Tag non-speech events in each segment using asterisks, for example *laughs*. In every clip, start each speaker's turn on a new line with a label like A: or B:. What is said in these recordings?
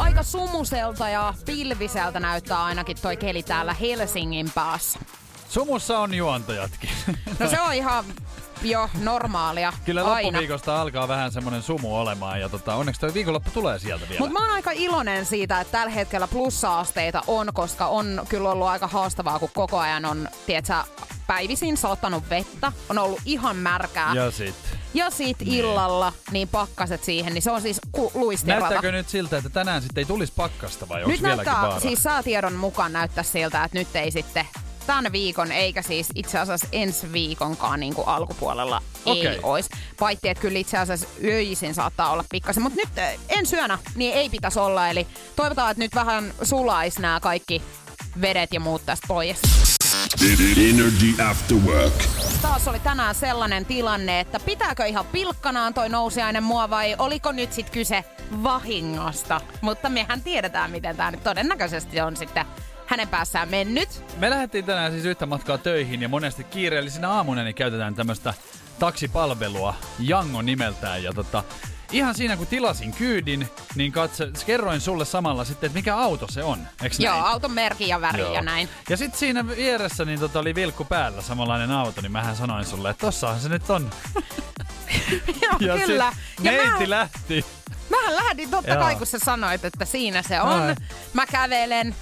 A: Aika sumuselta ja pilviseltä näyttää ainakin toi keli täällä Helsingin päässä.
B: Sumussa on juontajatkin. *laughs*
A: No se on ihan jo normaalia
B: Kyllä
A: aina.
B: loppuviikosta alkaa vähän semmonen sumu olemaan ja tota, onneksi toi viikonloppu tulee sieltä vielä.
A: Mutta mä oon aika iloinen siitä, että tällä hetkellä plussa-asteita on, koska on kyllä ollut aika haastavaa, kun koko ajan on, tiedätkö, päivisin saattanut vettä, on ollut ihan märkää.
B: Ja sit.
A: Ja sit illalla, niin pakkaset siihen, niin se on siis ku- luistirata.
B: Näyttääkö nyt siltä, että tänään sitten ei tulisi pakkasta vai onko vieläkin
A: näyttää,
B: vaara?
A: siis säätiedon mukaan näyttää siltä, että nyt ei sitten tämän viikon, eikä siis itse asiassa ensi viikonkaan niin kuin alkupuolella
B: Okei.
A: ei ois. Paitsi, että kyllä itse asiassa öisin saattaa olla pikkasen. Mutta nyt äh, en syönä, niin ei pitäisi olla. Eli toivotaan, että nyt vähän sulais nämä kaikki vedet ja muut tästä pois.
C: Energy After Work.
A: Taas oli tänään sellainen tilanne, että pitääkö ihan pilkkanaan toi nousiainen mua vai oliko nyt sit kyse vahingosta. Mutta mehän tiedetään, miten tämä nyt todennäköisesti on sitten hänen päässään mennyt.
B: Me lähdettiin tänään siis yhtä matkaa töihin ja monesti kiireellisinä aamuna niin käytetään tämmöistä taksipalvelua Jango nimeltään. Ja tota, ihan siinä kun tilasin kyydin, niin katse, kerroin sulle samalla sitten, että mikä auto se on. Eiks
A: Joo,
B: näin?
A: auton merkki ja väri
B: Joo.
A: ja näin.
B: Ja sitten siinä vieressä niin tota, oli vilkku päällä samanlainen auto, niin mähän sanoin sulle, että tossahan se nyt on. *laughs*
A: Joo,
B: Ja
A: kyllä. Ja
B: neiti
A: mä,
B: lähti.
A: mähän lähdin totta
B: Joo.
A: kai, kun sä sanoit, että siinä se on.
B: Ai.
A: Mä kävelen,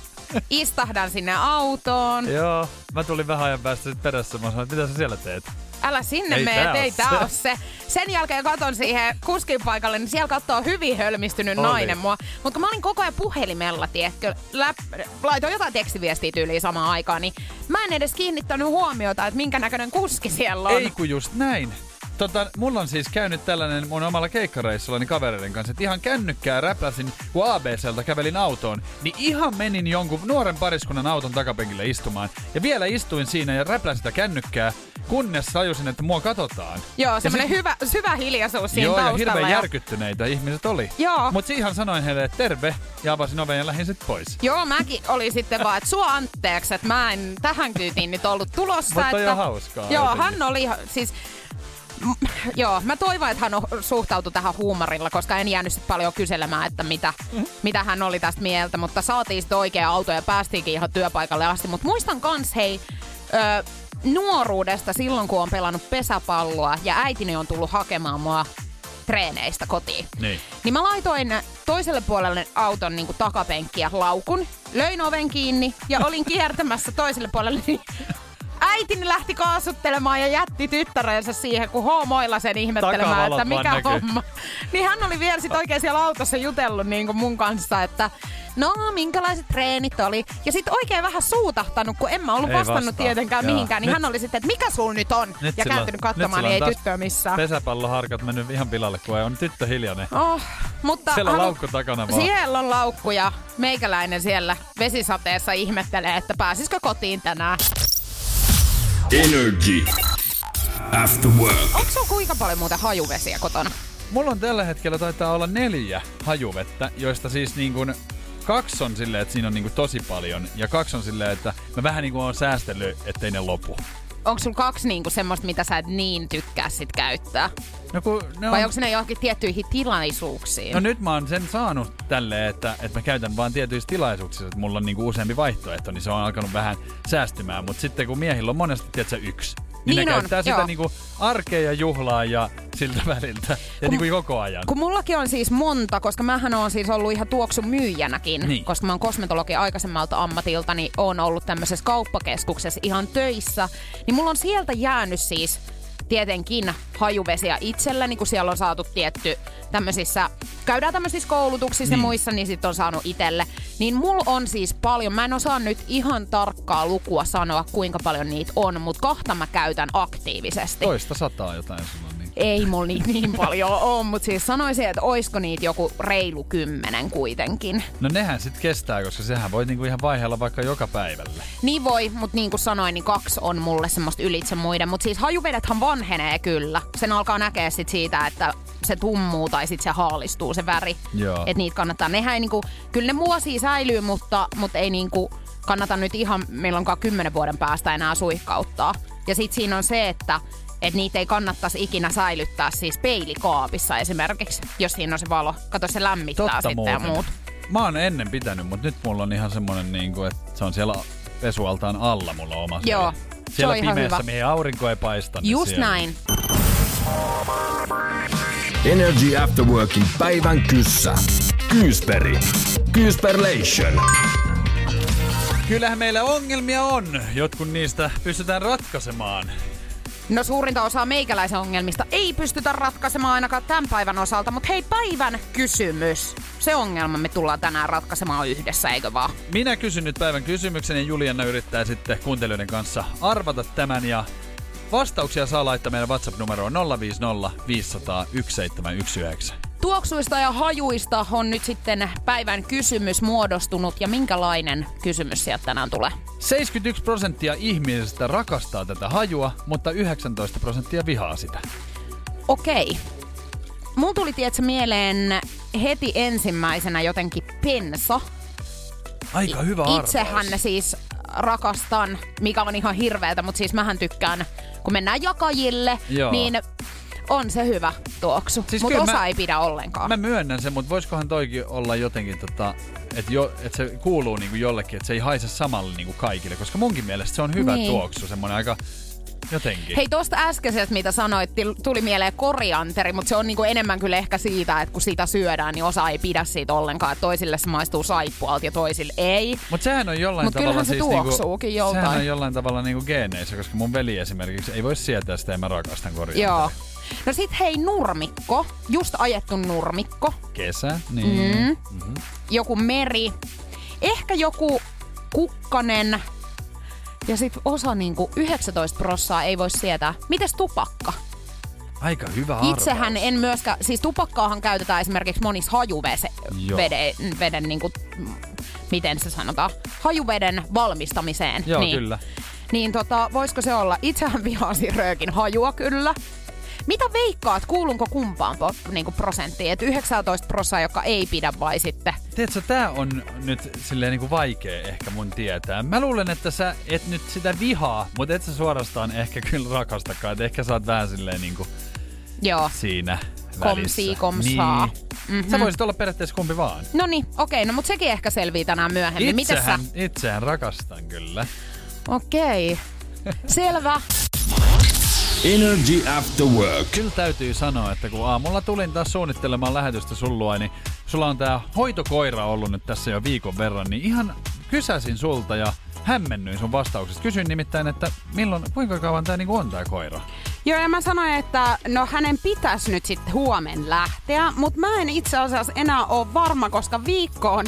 A: istahdan sinne autoon.
B: Joo, mä tulin vähän ajan päästä sit perässä. Mä sanoin, että mitä sä siellä teet?
A: Älä sinne
B: Ei
A: mene,
B: tää
A: ei tää
B: se.
A: oo se. Sen jälkeen katon siihen kuskin paikalle, niin siellä katsoo hyvin hölmistynyt
B: Oli.
A: nainen mua. Mutta kun mä olin koko ajan puhelimella, tiedätkö, läp, laitoin jotain tekstiviestiä tyyliin samaan aikaan, niin mä en edes kiinnittänyt huomiota, että minkä näköinen kuski siellä on.
B: Ei kun just näin. Tota, mulla on siis käynyt tällainen mun omalla keikkareissullani kavereiden kanssa, että ihan kännykkää räpläsin, kun ABCltä kävelin autoon, niin ihan menin jonkun nuoren pariskunnan auton takapenkille istumaan. Ja vielä istuin siinä ja räpläsin sitä kännykkää, kunnes tajusin, että mua katsotaan.
A: Joo, semmoinen
B: sit-
A: hyvä, syvä hiljaisuus siinä
B: Joo, ja
A: taustalla.
B: hirveän järkyttyneitä ihmiset oli.
A: Joo.
B: Mut ihan sanoin heille, että terve, ja avasin oven ja lähdin sit pois.
A: Joo, mäkin oli sitten vaan, että sua anteeksi, että mä en tähän kyytiin nyt ollut tulossa.
B: Mut toi
A: että...
B: on hauskaa
A: Joo,
B: jotenkin.
A: hän oli siis... m- Joo, mä toivon, että hän suhtautui tähän huumorilla, koska en jäänyt sit paljon kyselemään, että mitä,
B: Mm.
A: mitä hän oli tästä mieltä, mutta saatiin sitten oikea auto ja päästiinkin ihan työpaikalle asti. Mutta muistan kans, hei, ö, nuoruudesta silloin, kun on pelannut pesäpalloa ja äitini on tullut hakemaan mua treeneistä kotiin.
B: Niin.
A: Niin mä laitoin toiselle puolelle auton niin takapenkkiä laukun, löin oven kiinni ja olin kiertämässä toiselle puolelle. Niin äitini lähti kaasuttelemaan ja jätti tyttärensä siihen, kun hoomoilla sen ihmettelemään, että mikä
B: näkyy.
A: homma. Niin hän oli vielä sit oikein siellä autossa jutellut niin kuin mun kanssa, että no minkälaiset treenit oli. Ja sitten oikein vähän suutahtanut, kun en mä ollut
B: Ei
A: vastannut
B: vastaa.
A: tietenkään
B: Joo.
A: mihinkään. Niin
B: Nyt-
A: hän oli sitten, että mikä sul nyt on? ja
B: sillä on-
A: kääntynyt katsomaan,
B: nyt
A: niin ei tyttöä missään.
B: Pesäpalloharkat mennyt ihan pilalle, kun on tyttö hiljainen.
A: Oh, mutta
B: Siellä on laukku takana vaan.
A: Siellä on laukku ja meikäläinen siellä vesisateessa ihmettelee, että pääsisikö kotiin tänään.
C: Energy After Work.
A: Onko sulla kuinka paljon muuten hajuvesiä kotona?
B: Mulla on tällä hetkellä taitaa olla neljä hajuvettä, joista siis niin kuin kaksi on silleen, että siinä on niin kuin tosi paljon, ja kaksi on silleen, että mä vähän niin kuin oon säästellyt, ettei ne lopu.
A: Onko sulla kaksi niinku semmoista, mitä sä et niin tykkää sit käyttää?
B: No, kun ne
A: Vai
B: on,
A: onko ne johonkin tiettyihin tilaisuuksiin?
B: no nyt mä oon sen saanut tälleen, että, että mä käytän vaan tietyissä tilaisuuksissa, että mulla on niin kuin useampi vaihtoehto, niin se on alkanut vähän säästymään. Mutta sitten kun miehillä on monesti, tiedätkö, yksi, niin,
A: Niin
B: ne
A: on,
B: käyttää sitä
A: joo.
B: niin kuin arkea ja juhlaa ja siltä väliltä. Ja niin kuin koko ajan.
A: Kun mullakin on siis monta, koska mähän on siis ollut ihan tuoksun myyjänäkin,
B: Niin.
A: koska mä oon kosmetologi aikaisemmalta ammatilta, niin oon ollut tämmöisessä kauppakeskuksessa ihan töissä, niin mulla on sieltä jäänyt siis tietenkin hajuvesiä itselläni, kun siellä on saatu tietty tämmöisissä, käydään tämmöisissä koulutuksissa
B: Niin.
A: ja muissa, niin sitten on saanut itelle. Niin mulla on siis paljon, mä en osaa nyt ihan tarkkaa lukua sanoa, kuinka paljon niitä on, mutta kahta mä käytän aktiivisesti.
B: Toista sataa jotain. Niin.
A: Ei mulla *laughs* niitä niin paljon ole, mutta siis sanoisin, että oisko niitä joku reilu kymmenen kuitenkin.
B: No nehän sit kestää, koska sehän voi niinku ihan vaihella vaikka joka päivälle.
A: Niin voi, mutta niin kuin sanoin, niin kaksi on mulle semmoista ylitse muiden. Mutta siis hajuvedethän vanhenee kyllä. Sen alkaa näkeä sit siitä, että se tummuu tai sitten se haalistuu se väri.
B: Joo.
A: Että niitä kannattaa. Nehän ei niinku, kyllä ne vuosia säilyy, mutta, mutta ei niinku kannata nyt ihan milloinkaan kymmenen vuoden päästä enää suihkauttaa. Ja sitten siinä on se, että et niitä ei kannattaisi ikinä säilyttää siis peilikaapissa esimerkiksi, jos siinä on se valo. Kato, se lämmittää
B: Totta
A: sitten
B: muuten.
A: ja muut.
B: Mä oon ennen pitänyt, mutta nyt mulla on ihan semmonen, niinku, että se on siellä pesualtaan alla mulla oma.
A: Joo, se
B: Siellä
A: on ihan
B: pimeässä,
A: hyvä.
B: mihin aurinko ei paista. niin
A: Just
B: siellä.
A: näin.
C: Energy After Workin päivän kyssä. Kyysperi. Kyysperlation.
B: Kyllähän meillä ongelmia on. Jotkut niistä pystytään ratkaisemaan.
A: No suurinta osaa meikäläisen ongelmista ei pystytä ratkaisemaan ainakaan tämän päivän osalta, mutta hei päivän kysymys. Se ongelma me tullaan tänään ratkaisemaan yhdessä, eikö vaan?
B: Minä kysyn nyt päivän kysymyksen ja Juliana yrittää sitten kuuntelijoiden kanssa arvata tämän ja vastauksia saa laittaa meidän WhatsApp-numeroon 050 500 1719.
A: Tuoksuista ja hajuista on nyt sitten päivän kysymys muodostunut ja minkälainen kysymys sieltä tänään tulee?
B: 71 prosenttia ihmisistä rakastaa tätä hajua, mutta 19 prosenttia vihaa sitä.
A: Okei. Mulla tuli tietsä mieleen heti ensimmäisenä jotenkin pensa.
B: Aika hyvä arvaus.
A: Itsehän siis rakastan, mikä on ihan hirveetä, mutta siis mähän tykkään, kun mennään jakajille,
B: Joo.
A: niin on se hyvä tuoksu.
B: Siis
A: mutta osa
B: mä-
A: ei pidä ollenkaan.
B: Mä myönnän sen, mutta voisikohan toikin olla jotenkin, tota, että jo, et se kuuluu niinku jollekin, että se ei haise samalle niinku kaikille, koska munkin mielestä se on hyvä
A: Niin.
B: tuoksu, semmoinen aika jotenkin.
A: Hei, tuosta äskeisestä, mitä sanoit, tuli mieleen korianteri, mutta se on niinku enemmän kyllä ehkä siitä, että kun sitä syödään, niin osa ei pidä siitä ollenkaan. Että toisille se maistuu saippualta ja toisille ei.
B: Mutta sehän on jollain
A: Mut
B: tavalla
A: se
B: siis niinku,
A: joltain.
B: Sehän on jollain tavalla niinku geeneissä, koska mun veli esimerkiksi ei voi sietää sitä ja mä rakastan korianteria.
A: Joo. No sit hei, nurmikko. Just ajettu nurmikko.
B: Kesä, niin.
A: Mm. Joku meri. Ehkä joku kukkanen. Ja sit osa niinku 19 prossaa ei voi sietää. Mites tupakka?
B: Aika hyvä arvaus.
A: Itsehän en myöskään, siis tupakkaahan käytetään esimerkiksi monissa hajuveden, veden, niin kuin, miten se sanotaan, hajuveden valmistamiseen.
B: Joo,
A: niin.
B: kyllä.
A: Niin tota, voisiko se olla? Itsehän vihasin röökin hajua kyllä. Mitä veikkaat, kuulunko kumpaan po- niinku prosenttiin? Et 19 prosenttia, joka ei pidä vai sitten?
B: Tiedätkö, tää on nyt silleen niinku vaikea ehkä mun tietää. Mä luulen, että sä et nyt sitä vihaa, mutta et sä suorastaan ehkä kyllä rakastakaan. Et ehkä sä oot vähän silleen niinku
A: Joo.
B: siinä
A: Komsii,
B: välissä.
A: komsaa.
B: Niin. Mm-hmm. Sä voisit olla periaatteessa kumpi vaan.
A: No niin, okei, no mut sekin ehkä selvii tänään myöhemmin. Mites sä?
B: Itsehän, itsehän rakastan kyllä.
A: Okei. Selvä.
C: Energy After Work.
B: Kyllä täytyy sanoa, että kun aamulla tulin taas suunnittelemaan lähetystä sullua, niin sulla on tää hoitokoira ollut nyt tässä jo viikon verran, niin ihan kysäsin sulta ja hämmennyin sun vastauksesta. Kysyin nimittäin, että milloin, kuinka kauan tää niinku on tää koira?
D: Joo, ja mä sanoin, että no hänen pitäisi nyt sitten huomen lähteä, mutta mä en itse asiassa enää ole varma, koska viikkoon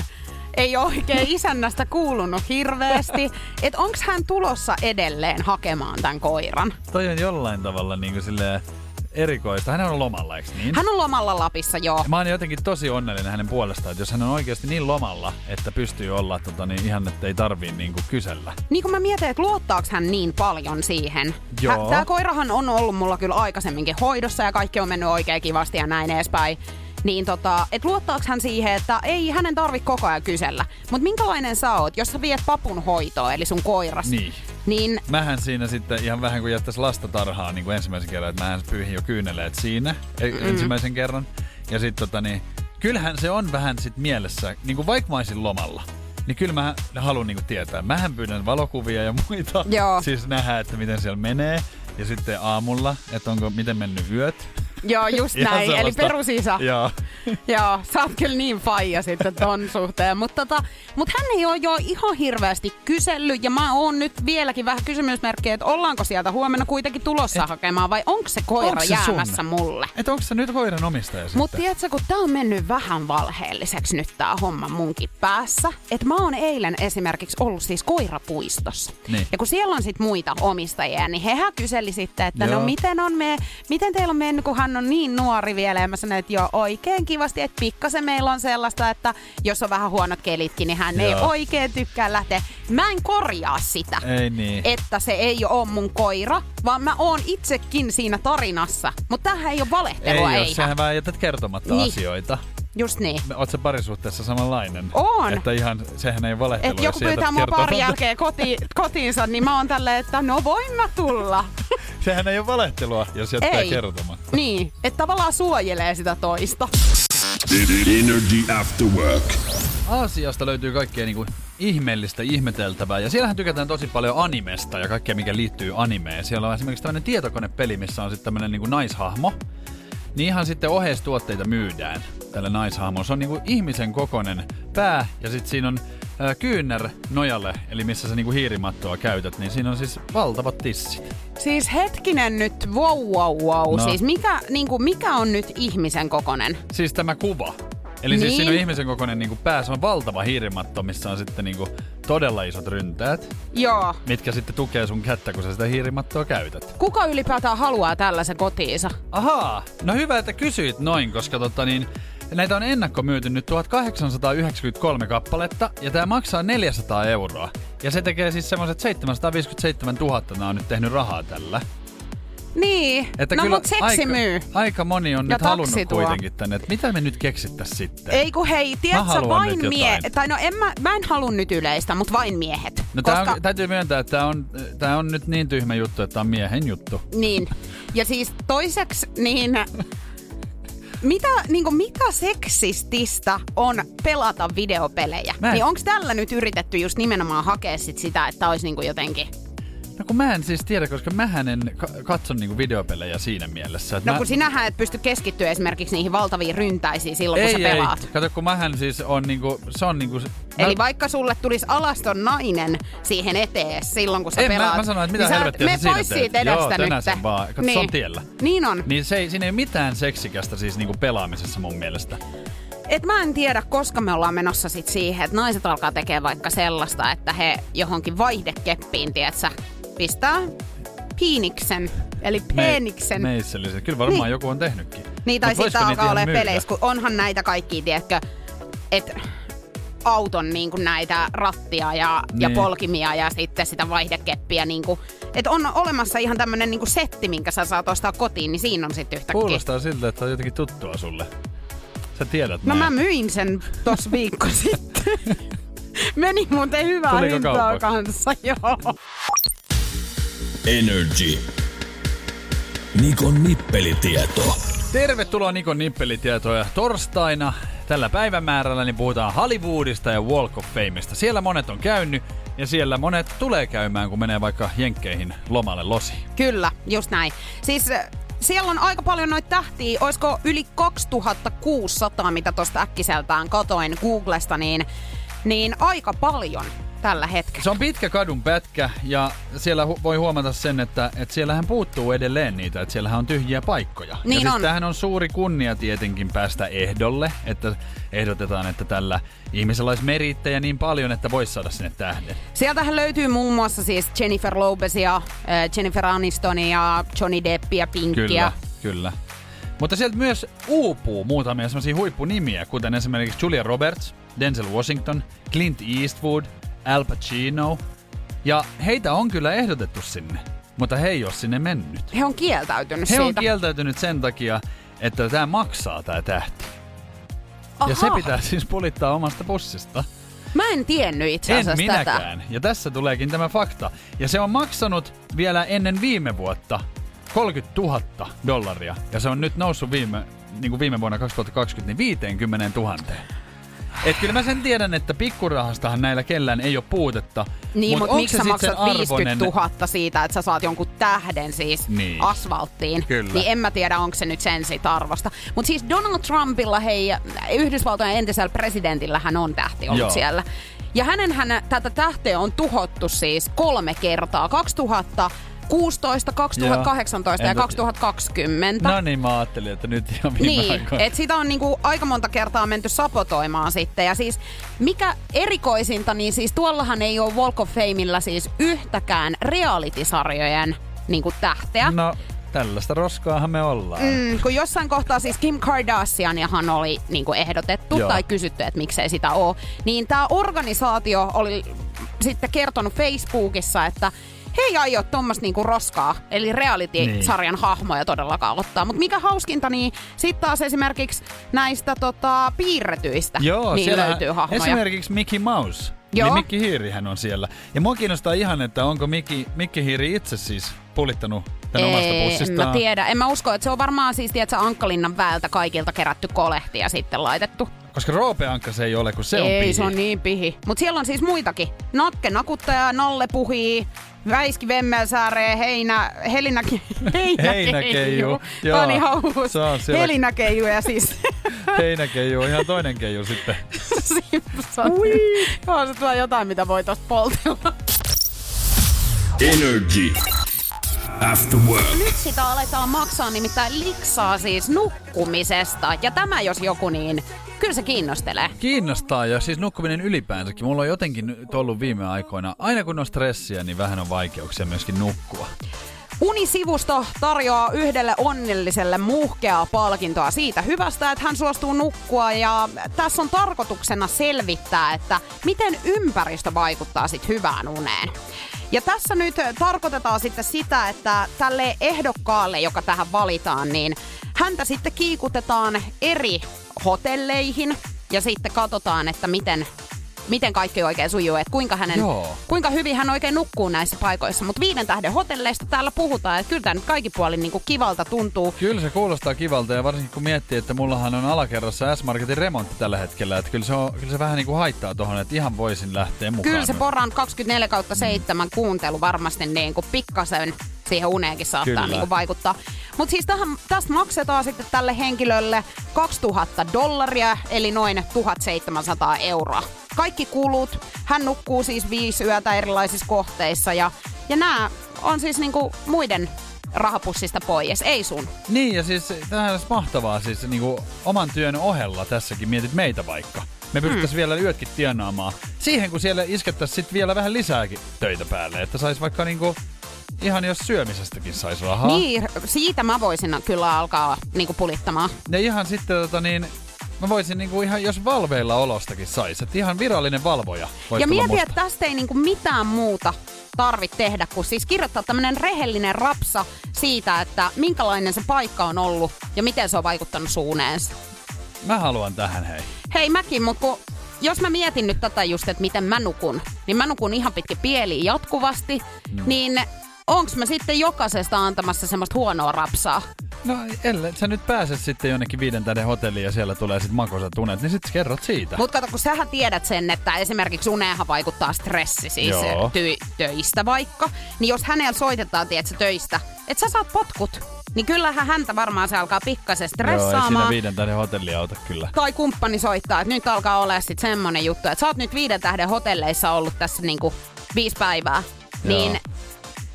D: ei ole oikein isännästä kuulunut hirveästi. Että onks hän tulossa edelleen hakemaan tämän koiran?
B: Toi on jollain tavalla niinku silleen erikoista. Hän on lomalla, eikö niin?
D: Hän on lomalla Lapissa, joo.
B: Mä oon jotenkin tosi onnellinen hänen puolestaan, että jos hän on oikeasti niin lomalla, että pystyy olla tota, niin ihan, että ei tarvii niinku kysellä.
D: Niin kun mä mietin, että luottaako hän niin paljon siihen.
B: Joo.
D: Tämä koirahan on ollut mulla kyllä aikaisemminkin hoidossa ja kaikki on mennyt oikein kivasti ja näin edespäin. Niin tota, et luottaako hän siihen, että ei hänen tarvi koko ajan kysellä. Mutta minkälainen sä oot, jos sä viet papun hoitoon, eli sun koiras,
B: Niin.
D: niin
B: Mähän siinä sitten ihan vähän kuin jättäisi lasta tarhaan niin kuin ensimmäisen kerran, että mähän pyyhin jo kyyneleet siinä mm. ensimmäisen kerran. Ja sitten tota niin, kyllähän se on vähän sit mielessä, niin kuin vaikka mä olisin lomalla, niin kyllä mä haluan niin tietää. Mähän pyydän valokuvia ja muita,
D: Joo.
B: siis nähdä, että miten siellä menee. Ja sitten aamulla, että onko miten mennyt yöt.
D: Joo just näin, eli perusisä.
B: Joo.
D: Joo, sä oot kyllä niin faija sitten ton suhteen. Mutta tota, mut hän ei ole jo ihan hirveästi kysellyt ja mä oon nyt vieläkin vähän kysymysmerkkejä, että ollaanko sieltä huomenna kuitenkin tulossa
B: Et-
D: hakemaan vai onko se koira
B: Onks se
D: jäämässä
B: sun?
D: mulle?
B: Että onko se nyt koiran omistaja sitten?
D: Mutta tiedätkö, kun tää on mennyt vähän valheelliseksi nyt tää homma munkin päässä. Että mä oon eilen esimerkiksi ollut siis koirapuistossa.
B: Niin.
D: Ja kun siellä on sit muita omistajia, niin hehän kyseli sitten, että
B: Joo.
D: no miten, on me, miten teillä on mennyt, kun hän
A: on niin nuori vielä ja mä sanoin, että joo oikein kivasti, että pikkasen meillä on sellaista, että jos on vähän huonot kelitkin, niin hän ei
B: Joo.
A: oikein tykkää lähteä. Mä en korjaa sitä
B: Ei niin.
A: että se ei ole mun koira, vaan mä oon itsekin siinä tarinassa. Mutta tämähän ei ole valehtelua,
B: ei,
A: ei.
B: jos sähän vähän jätät kertomatta
A: Niin.
B: asioita.
A: Just niin.
B: Sä parisuhteessa samanlainen?
A: On.
B: Että ihan, sehän ei valehtelua.
A: Et joku pyytää mua pari
B: kertomatta.
A: jälkeen koti, kotiinsa, niin mä oon tälleen, että no voin mä tulla. *laughs*
B: Sehän ei ole valehtelua, jos jättää
A: ei.
B: kertomatta.
A: Niin, että tavallaan suojelee sitä toista.
C: Energy After Work.
B: Aasiasta löytyy kaikkea niinku ihmeellistä, ihmeteltävää. Ja siellähän tykätään tosi paljon animesta ja kaikkea, mikä liittyy animeen. Siellä on esimerkiksi tämmöinen tietokonepeli, missä on sitten tämmöinen niinku naishahmo. Niin ihan sitten oheistuotteita myydään tälle naishahmolle. Se on niinku ihmisen kokoinen pää ja sitten siinä on ää, kyynär nojalle, eli missä sä niinku hiirimattoa käytät, niin siinä on siis valtavat tissit.
A: Siis hetkinen nyt, wow, wow, wow.
B: No.
A: Siis mikä, niinku, mikä on nyt ihmisen kokonen?
B: Siis tämä kuva. Eli siis
A: Niin.
B: siinä on ihmisen kokoinen niinku pää, se on valtava hiirimatto, missä on sitten niinku todella isot ryntäät.
A: Joo.
B: mitkä sitten tukee sun kättä, kun sä sitä hiirimattoa käytät.
A: Kuka ylipäätään haluaa tällaisen kotiinsa?
B: Ahaa, no hyvä, että kysyit noin, koska tota niin, näitä on ennakkomyyty nyt 1893 kappaletta, ja tämä maksaa 400 euroa. Ja se tekee siis semmoiset 757 000 nämä on nyt tehnyt rahaa tällä.
A: Niin,
B: Että
A: no
B: kyllä
A: mut seksi
B: aika,
A: myy.
B: aika moni on
A: Ja
B: nyt halunnut
A: tuo.
B: kuitenkin tänne, että mitä me nyt keksittäis sitten.
A: Ei kun hei, tiedätkö vain miehet, tai no en mä, mä en halua nyt yleistä, mutta vain miehet.
B: No
A: Koska,
B: tää on, täytyy myöntää, että tämä on, tää on nyt niin tyhmä juttu, että tää on miehen juttu.
A: Niin. Ja siis toiseksi, niin *laughs* mitä, niin mikä seksististä on pelata videopelejä?
B: Mä en-
A: Niin onko tällä nyt yritetty just nimenomaan hakea sit sitä, että olisi niin jotenkin...
B: No kun mä en siis tiedä, koska mähän en ka- katso niinku videopelejä siinä mielessä. Että
A: No
B: mä...
A: kun sinähän et pysty keskittyä esimerkiksi niihin valtaviin ryntäisiin silloin,
B: ei,
A: kun sä pelaat.
B: Ei, kato kun mähän siis on niinku, se on niinku...
A: Eli vaikka sulle tulisi alaston nainen siihen eteen silloin, kun sä
B: En, mä-
A: pelaat.
B: mä sanoin, että mitä
A: niin
B: helvettiä sä siinä
A: pois
B: teet.
A: siitä edestä
B: Joo,
A: nyt.
B: sen vaan. Kato, se on tiellä.
A: Niin on.
B: Niin se ei, siinä ei ole mitään seksikästä siis niinku pelaamisessa mun mielestä.
A: Et mä en tiedä, koska me ollaan menossa sit siihen, että naiset alkaa tekemään vaikka sellaista, että he johonkin vaihdekeppiin, tietsä, pistää piiniksen, eli peniksen.
B: Meissellisen. Kyllä varmaan
A: Niin.
B: joku on tehnytkin.
A: Niin, tai sitten alkaa olla peleissä, kun onhan näitä kaikkia, tiedätkö, että auton niin kuin näitä rattia ja, niin. ja polkimia ja sitten sitä vaihdekeppiä. Niin kuin, että on olemassa ihan tämmönen niin setti, minkä sä saat ostaa kotiin, niin siinä on sitten yhtäkkiä.
B: Kuulostaa siltä, että on jotenkin tuttua sulle. Sä tiedät
A: No mä
B: näin.
A: myin sen tos viikko *laughs* sitten. Meni muuten hyvää
B: Tuliko
A: hintaa
B: kaupaksi?
A: kanssa, joo.
C: Energy. Nikon nippelitieto.
B: Tervetuloa Nikon nippelitietoja torstaina. Tällä päivämäärällä niin puhutaan Hollywoodista ja Walk of Fameista. Siellä monet on käynyt ja siellä monet tulee käymään, kun menee vaikka Jenkkeihin lomalle losi.
A: Kyllä, just näin. Siis äh, siellä on aika paljon noita tähtiä, olisiko yli 2600, mitä tuosta äkkiseltään katoin Googlesta, niin, niin aika paljon tällä hetkellä.
B: Se on pitkä kadun pätkä ja siellä hu- voi huomata sen, että, että siellähän puuttuu edelleen niitä, että siellähän on tyhjiä paikkoja. ja
A: Niin
B: siis
A: on.
B: tämähän on suuri kunnia tietenkin päästä ehdolle, että ehdotetaan, että tällä ihmisellä olisi merittejä niin paljon, että voisi saada sinne tähden.
A: Sieltähän löytyy muun muassa siis Jennifer Lopezia, äh, Jennifer Anistonia, Johnny Deppia, Pinkkiä.
B: Kyllä, kyllä. Mutta sieltä myös uupuu muutamia sellaisia huippunimiä, kuten esimerkiksi Julia Roberts, Denzel Washington, Clint Eastwood, Al Pacino. Ja heitä on kyllä ehdotettu sinne, mutta he ei ole sinne mennyt.
A: He on kieltäytynyt
B: He
A: siitä.
B: on kieltäytynyt sen takia, että tämä maksaa tämä tähti.
A: Aha,
B: Ja se pitää siis pulittaa omasta pussista.
A: Mä en tiennyt itse
B: En
A: asiassa tätä.
B: minäkään. Ja tässä tuleekin tämä fakta. Ja se on maksanut vielä ennen viime vuotta 30 000 dollaria. Ja se on nyt noussut viime, niin kuin viime vuonna 2020 niin 50 000. Et kyllä mä sen tiedän, että pikkurahastahan näillä kellään ei ole puutetta.
A: Niin,
B: Mut
A: mutta
B: onko
A: miksi sä maksat 50
B: arvoinen-
A: 000 siitä, että sä saat jonkun tähden siis
B: Niin.
A: asfalttiin?
B: Kyllä.
A: Niin en mä tiedä, onko se nyt sen siitä arvosta. Mutta siis Donald Trumpilla, hei, Yhdysvaltojen entisellä presidentillä hän on tähti ollut
B: Joo.
A: siellä. Ja hänen hän, tätä tähteä on tuhottu siis kolme kertaa. 2016, 2018 ja
B: Entä-
A: 2020.
B: No niin, mä ajattelin, että nyt ihan viime
A: Niin,
B: aikoina.
A: että sitä on niinku aika monta kertaa menty sapotoimaan sitten. Ja siis mikä erikoisinta, niin siis tuollahan ei ole Walk of Fameilla siis yhtäkään reality-sarjojen niinku tähteä.
B: No, tällaista roskaahan me ollaan.
A: Mm, kun jossain kohtaa siis Kim Kardashianiahan oli niin kuin ehdotettu
B: Joo.
A: tai kysytty, että miksei sitä ole, niin tämä organisaatio oli sitten kertonut Facebookissa, että he ei aio tuommoista niinku roskaa, eli reality-sarjan niin. hahmoja todellakaan ottaa. Mutta mikä hauskinta, niin sitten taas esimerkiksi näistä tota, piirretyistä
B: Joo,
A: niin
B: siellä
A: löytyy hahmoja.
B: esimerkiksi Mickey Mouse.
A: Joo.
B: Eli Mikki Hiirihän on siellä. Ja mua kiinnostaa ihan, että onko Mikki, Mikki Hiiri itse siis pulittanut tämän omasta
A: Ei, en
B: pussistaan.
A: mä tiedä. En mä usko, että se on varmaan siis, tiedätkö, Ankkalinnan väältä kaikilta kerätty kolehti ja sitten laitettu.
B: Koska Roope Ankka se ei ole, kun se on
A: Ei,
B: pihi.
A: se on niin pihi. Mut siellä on siis muitakin. Nakke Nakuttaja, Nalle Puhii, Väiski Vemmelsääree, Heinä, Helinäki, *laughs* Heinäkeiju.
B: Se on siellä-
A: Helinäkeiju ja siis *laughs*
B: Heinäkeiju on ihan toinen keiju sitten. *laughs*
A: Simpson. Joo, se tuo jotain, mitä voi tosta poltella.
C: Energy. After work.
A: Nyt sitä aletaan maksaa nimittäin liksaa siis nukkumisesta. Ja tämä jos joku, niin kyllä se kiinnostelee.
B: Kiinnostaa ja siis nukkuminen ylipäänsäkin. Mulla on jotenkin ollut viime aikoina, aina kun on stressiä, niin vähän on vaikeuksia myöskin nukkua.
A: Unisivusto tarjoaa yhdelle onnelliselle muhkeaa palkintoa siitä hyvästä, että hän suostuu nukkua ja tässä on tarkoituksena selvittää, että miten ympäristö vaikuttaa sit hyvään uneen. Ja tässä nyt tarkoitetaan sitten sitä, että tälle ehdokkaalle, joka tähän valitaan, niin häntä sitten kiikutetaan eri hotelleihin ja sitten katsotaan, että miten, miten kaikki oikein sujuu, että kuinka, hänen,
B: Joo.
A: kuinka hyvin hän oikein nukkuu näissä paikoissa. Mutta viiden tähden hotelleista täällä puhutaan, että kyllä tämä nyt kaikki puolin niin kivalta tuntuu.
B: Kyllä se kuulostaa kivalta ja varsinkin kun miettii, että mullahan on alakerrassa S-Marketin remontti tällä hetkellä, että kyllä se, on, kyllä se vähän niin kuin haittaa tuohon, että ihan voisin lähteä mukaan.
A: Kyllä se Poran 24 kautta 7 kuuntelu varmasti niin kuin pikkasen siihen uneenkin saattaa
B: Kyllä.
A: niin kuin vaikuttaa. Mutta siis tähän, tästä maksetaan sitten tälle henkilölle 2000 dollaria, eli noin 1700 euroa. Kaikki kulut, hän nukkuu siis viisi yötä erilaisissa kohteissa ja, ja nämä on siis niinku muiden rahapussista pois, ei sun.
B: Niin, ja siis tämähän olisi mahtavaa siis niin kuin oman työn ohella tässäkin. Mietit meitä vaikka. Me pystyttäisiin vielä yötkin tienaamaan. Siihen, kun siellä iskettäisiin sitten vielä vähän lisääkin töitä päälle. Että sais vaikka niinku, ihan jos syömisestäkin sais rahaa.
A: Niin, siitä mä voisin kyllä alkaa niinku pulittamaan.
B: Ja ihan sitten tota niin, mä voisin niinku ihan, jos valveilla olostakin sais. Että ihan virallinen valvoja
A: Ja mieti, että tästä ei niinku mitään muuta tarvitse tehdä, kuin siis kirjoittaa tämmönen rehellinen rapsa siitä, että minkälainen se paikka on ollut ja miten se on vaikuttanut suuneensa.
B: Mä haluan tähän hei.
A: Hei mäkin, mutta kun, jos mä mietin nyt tätä just, että miten mä nukun, niin mä nukun ihan pitkin pieliin jatkuvasti, no. niin onks mä sitten jokaisesta antamassa semmoista huonoa rapsaa?
B: No ellei sä nyt pääset sitten jonnekin viiden tähden hotelliin ja siellä tulee sitten makosat unet, niin sitten kerrot siitä.
A: Mutta kato, kun sähän tiedät sen, että esimerkiksi uneenhan vaikuttaa stressi siis ty- töistä vaikka, niin jos hänellä soitetaan, tiedätkö, töistä, että sä saat potkut, niin kyllähän häntä varmaan se alkaa pikkasen
B: Joo, ei siinä
A: stressaamaan.
B: viiden tähden hotellia auta kyllä.
A: tai kumppani soittaa, että nyt alkaa olla sitten semmonen juttu, että sä oot nyt viiden tähden hotelleissa ollut tässä niinku viisi päivää. Niin
B: Joo.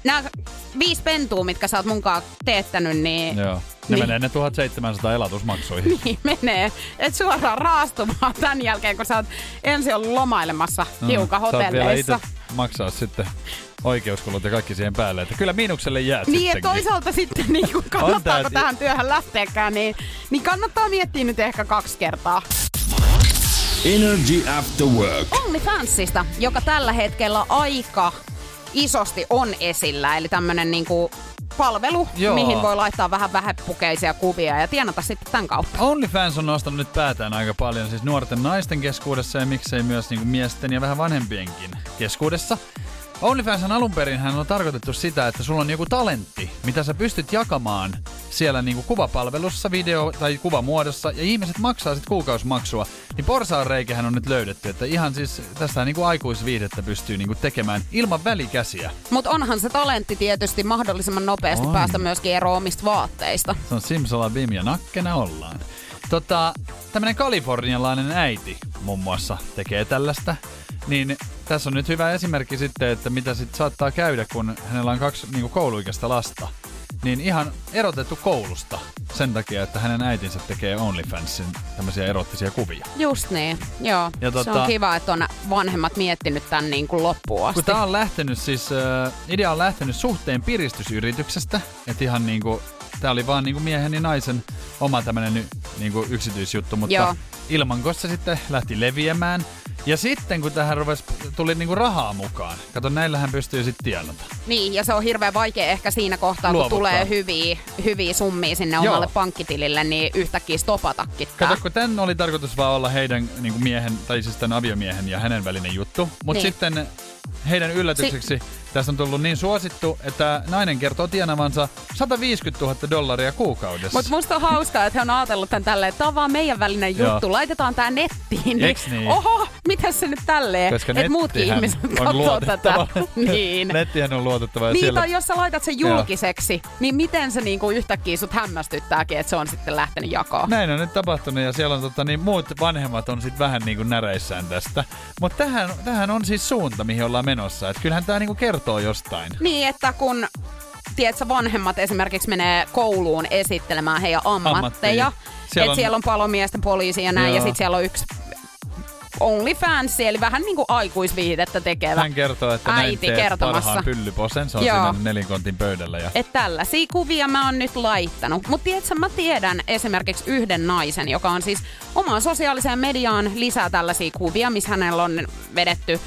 A: Nämä viisi pentua, mitkä sä oot munkaan teettänyt, niin,
B: Joo. Ne
A: Niin.
B: menee ne 1700 elatusmaksuihin. *laughs*
A: niin menee. Et suoraan raastumaan tämän jälkeen, kun sä oot ensin ollut lomailemassa hiukan
B: Saat vielä
A: hotelleissa.
B: maksaa sitten oikeuskulut ja kaikki siihen päälle. Että kyllä miinukselle jäät
A: Niin,
B: sittenkin.
A: toisaalta sitten, niin kun kannattaako tähän työhön lähteäkään, niin, niin kannattaa miettiä nyt ehkä kaksi kertaa.
C: Energy After Work.
A: OnlyFansista, joka tällä hetkellä aika isosti on esillä, eli tämmönen niinku palvelu,
B: Joo.
A: mihin voi laittaa vähän vähäpukeisia kuvia ja tienata sitten tämän kautta.
B: OnlyFans on nostanut nyt päätään aika paljon siis nuorten naisten keskuudessa ja miksei myös niinku miesten ja vähän vanhempienkin keskuudessa. OnlyFans on alun perin hän on tarkoitettu sitä, että sulla on joku talentti, mitä sä pystyt jakamaan siellä niinku kuvapalvelussa, video- tai kuvamuodossa, ja ihmiset maksaa sitten kuukausimaksua. Niin porsaan reikähän on nyt löydetty, että ihan siis tässä niinku aikuisviihdettä pystyy niinku tekemään ilman välikäsiä.
A: Mutta onhan se talentti tietysti mahdollisimman nopeasti
B: On.
A: päästä myöskin eroon omista vaatteista.
B: Se on Simsalabim ja nakkena ollaan. Tota, tämmönen kalifornialainen äiti muun muassa tekee tällaista. Niin tässä on nyt hyvä esimerkki sitten, että mitä sitten saattaa käydä, kun hänellä on kaksi niin kouluikäistä lasta. Niin ihan erotettu koulusta sen takia, että hänen äitinsä tekee OnlyFansin tämmöisiä erottisia kuvia.
A: Just niin, joo.
B: Ja tota-
A: Se on kiva, että on vanhemmat miettinyt tämän niin kuin loppuun asti.
B: Kun tää on lähtenyt siis, äh, idea on lähtenyt suhteen piristysyrityksestä, että ihan niinku, tää oli vaan niinku miehen ja naisen oma tämmönen niinku yksityisjuttu, mutta
A: Joo.
B: ilmanko se sitten lähti leviämään. Ja sitten kun tähän rupesi, tuli niinku rahaa mukaan, kato näillähän pystyy sitten tienata.
A: Niin, ja se on hirveän vaikea ehkä siinä kohtaa, kun
B: Luovuttaa.
A: tulee hyviä, hyviä summia sinne
B: Joo.
A: omalle pankkitilille, niin yhtäkkiä stopatakin.
B: Kato, kun tän oli tarkoitus vaan olla heidän niinku miehen, tai siis tämän aviomiehen ja hänen välinen juttu. Mutta
A: Niin.
B: sitten heidän yllätykseksi tästä on tullut niin suosittu, että nainen kertoo tienavansa 150 000 dollaria kuukaudessa.
A: Mutta musta on hauskaa, että he on ajatellut tämän tälleen, että tämä on vaan meidän välinen
B: Joo.
A: juttu, laitetaan tää nettiin.
B: Eiks niin?
A: Oho, mitä se nyt tälleen? Että muutkin ihmiset katsoo tätä. *laughs* niin.
B: Nettihän on luotettava. ja
A: Niin,
B: siellä...
A: tai jos sä laitat sen julkiseksi, niin miten se niinku yhtäkkiä sut hämmästyttääkin, että se on sitten lähtenyt jakoon?
B: Näin on nyt tapahtunut ja siellä on tota, niin muut vanhemmat on sitten vähän niin kuin näreissään tästä. Mutta tähän, tähän on siis suunta, mihin ollaan menossa. Et kyllähän tämä niinku kertoo jostain.
A: Niin, että kun tiedätkö, vanhemmat esimerkiksi menee kouluun esittelemään heidän ammatteja.
B: Ammattia.
A: Siellä on,
B: on-
A: siellä on palomiesten poliisi ja näin,
B: Joo.
A: ja sitten siellä on yksi OnlyFans, eli vähän niin kuin aikuisviihdettä tekevä.
B: Hän kertoo, että näin
A: äiti
B: teet
A: kertomassa.
B: parhaan pyllyposen. Se on
A: Joo.
B: siinä nelinkontin pöydällä. Ja...
A: Että tällaisia kuvia mä oon nyt laittanut. Mutta tiedätkö, mä tiedän esimerkiksi yhden naisen, joka on siis omaan sosiaaliseen mediaan lisää tällaisia kuvia, missä hänellä on vedetty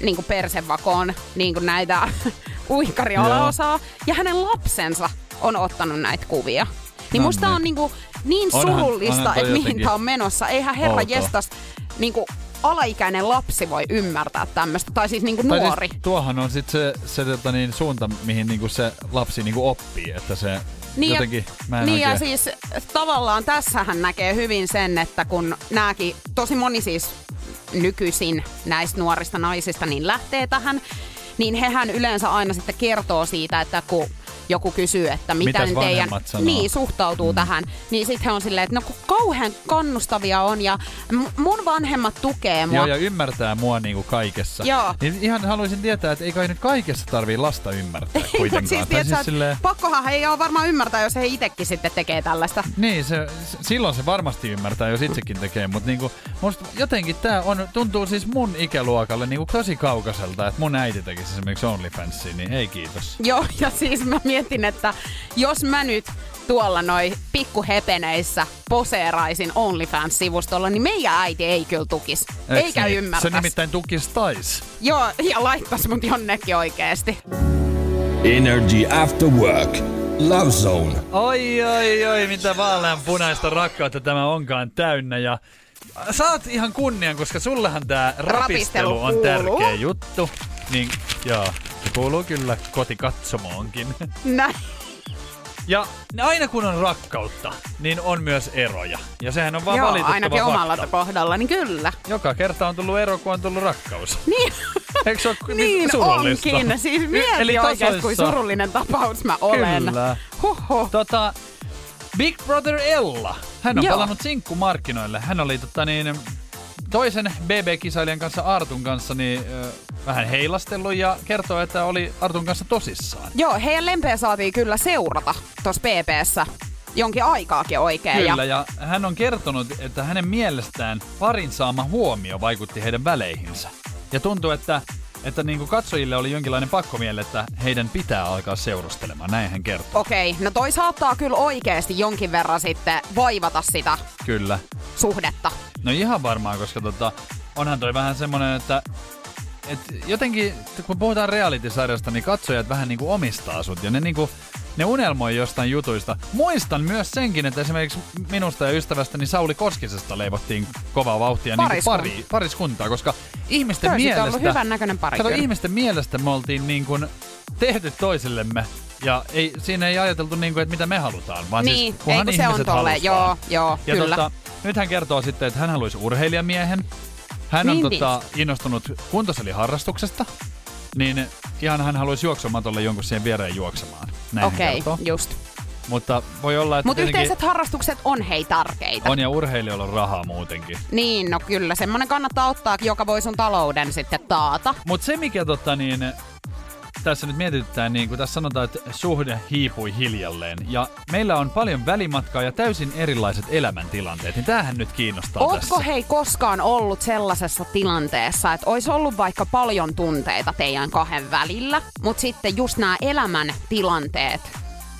A: niin kuin persevakoon niin kuin näitä *laughs* uikkarialaosaa. Ja hänen lapsensa on ottanut näitä kuvia. Niin
B: No
A: musta
B: niin.
A: on niin, kuin niin
B: Onhan-
A: surullista,
B: onhan
A: että mihin tämä on menossa. Eihän herra
B: outoa.
A: jestas niin kuin alaikäinen lapsi voi ymmärtää tämmöistä. Tai siis niin kuin
B: Tai
A: nuori.
B: Siis, tuohan on sitten se, se tota niin, suunta, mihin niinku se lapsi niinku oppii. Että se
A: Niin
B: jotenkin,
A: ja,
B: mä en
A: niin ja
B: oikein...
A: siis tavallaan tässähän näkee hyvin sen, että kun nääkin, tosi moni siis nykyisin näistä nuorista naisista niin lähtee tähän, niin hehän yleensä aina sitten kertoo siitä, että kun joku kysyy, että miten
B: Mitäs
A: teidän
B: sanoo?
A: niin, suhtautuu mm. tähän, niin sitten he on silleen, että no kun kauhean kannustavia on ja m- mun vanhemmat tukee mua.
B: Joo, ja ymmärtää mua niinku kaikessa.
A: Joo.
B: Niin ihan haluaisin tietää, että ei kai nyt kaikessa tarvii lasta ymmärtää *laughs* kuitenkaan.
A: siis,
B: Tai
A: tiedätkö,
B: siis silleen,
A: Pakkohan he ei ole varmaan ymmärtää, jos he itsekin sitten tekee tällaista.
B: Niin, se, silloin se varmasti ymmärtää, jos itsekin tekee, mutta niinku, musta jotenkin tää on, tuntuu siis mun ikäluokalle niinku tosi kaukaiselta, että mun äiti tekisi esimerkiksi OnlyFansia, niin ei kiitos.
A: Joo, ja siis mä mietin, että jos mä nyt tuolla noi pikkuhepeneissä poseeraisin OnlyFans-sivustolla, niin meidän äiti ei kyllä tukis. Eikä
B: niin?
A: ymmärtäisi.
B: Se nimittäin tukis tais.
A: Joo, ja laittaisi mut jonnekin oikeesti.
C: Energy After Work. Love Zone.
B: Oi, oi, oi, mitä vaaleanpunaista rakkautta tämä onkaan täynnä ja saat ihan kunnian, koska sullehan tää rapistelu
A: Rapistelu
B: on tärkeä juttu. Niin, joo, se kuuluu kyllä kotikatsomoonkin. *laughs*
A: Näin.
B: Ja aina kun on rakkautta, niin on myös eroja. Ja sehän on vaan
A: Joo,
B: valitettava
A: ainakin
B: fakta.
A: omalla kohdalla, niin kyllä.
B: Joka kerta on tullut ero, kun on tullut rakkaus. *laughs*
A: Niin,
B: Eikö se ole
A: niin
B: surullista?
A: onkin. Siis
B: Eli
A: mieti oikeesti, kuin
B: tasoissa.
A: surullinen tapaus mä olen.
B: Kyllä.
A: Huhhuh.
B: Tota, Big Brother Ella. Hän on
A: Joo.
B: palannut sinkkumarkkinoille. Hän oli tota niin, toisen BB-kisailijan kanssa Artun kanssa niin, ö, vähän heilastellut ja kertoo, että oli Artun kanssa tosissaan.
A: Joo, heidän lempeä saatiin kyllä seurata tuossa PPssä jonkin aikaakin oikein.
B: Kyllä,
A: Ja,
B: ja hän on kertonut, että hänen mielestään parin saama huomio vaikutti heidän väleihinsä. Ja tuntuu, että, että niin kuin katsojille oli jonkinlainen pakkomielle, että heidän pitää alkaa seurustelemaan. Näin hän kertoo.
A: Okei, no toi saattaa kyllä oikeasti jonkin verran sitten vaivata sitä
B: Kyllä.
A: suhdetta.
B: No ihan varmaan, koska tota, onhan toi vähän semmonen, että et jotenkin, kun puhutaan reality-sarjasta, niin katsojat vähän niinku omistaa sut ja ne niinku, ne unelmoi jostain jutuista. Muistan myös senkin, että esimerkiksi minusta ja ystävästäni Sauli Koskisesta leivottiin kovaa vauhtia niin pari, pariskuntaa, koska ihmisten mielestä...
A: ollut hyvän näköinen pari
B: Kato, ihmisten mielestä me oltiin niin kuin tehty toisillemme ja ei, siinä ei ajateltu niin kuin, että mitä me halutaan, vaan
A: Niin,
B: siis
A: ei
B: kunhan
A: kun se on tolle. Joo, joo,
B: Ja
A: kyllä.
B: tota, nyt hän kertoo sitten, että hän haluaisi urheilijamiehen. Hän on
A: Niin,
B: tota, innostunut kuntosaliharrastuksesta. Niin ihan hän haluaisi juoksumatolle jonkun siihen viereen juoksemaan. Näin
A: Okei,
B: kertoo.
A: just.
B: Mutta voi olla, että
A: Mutta
B: tietenkin
A: yhteiset harrastukset on hei tärkeitä.
B: on ja urheilijoilla on rahaa muutenkin.
A: Niin, no kyllä. Semmonen kannattaa ottaa, joka voi sun talouden sitten taata.
B: Mutta se, mikä tota niin, tässä nyt mietityttää, niin kuin tässä sanotaan, että suhde hiipui hiljalleen. Ja meillä on paljon välimatkaa ja täysin erilaiset elämäntilanteet. Niin tämähän nyt kiinnostaa
A: Ootko
B: tässä.
A: hei koskaan ollut sellaisessa tilanteessa, että olisi ollut vaikka paljon tunteita teidän kahden välillä, mutta sitten just nämä elämän tilanteet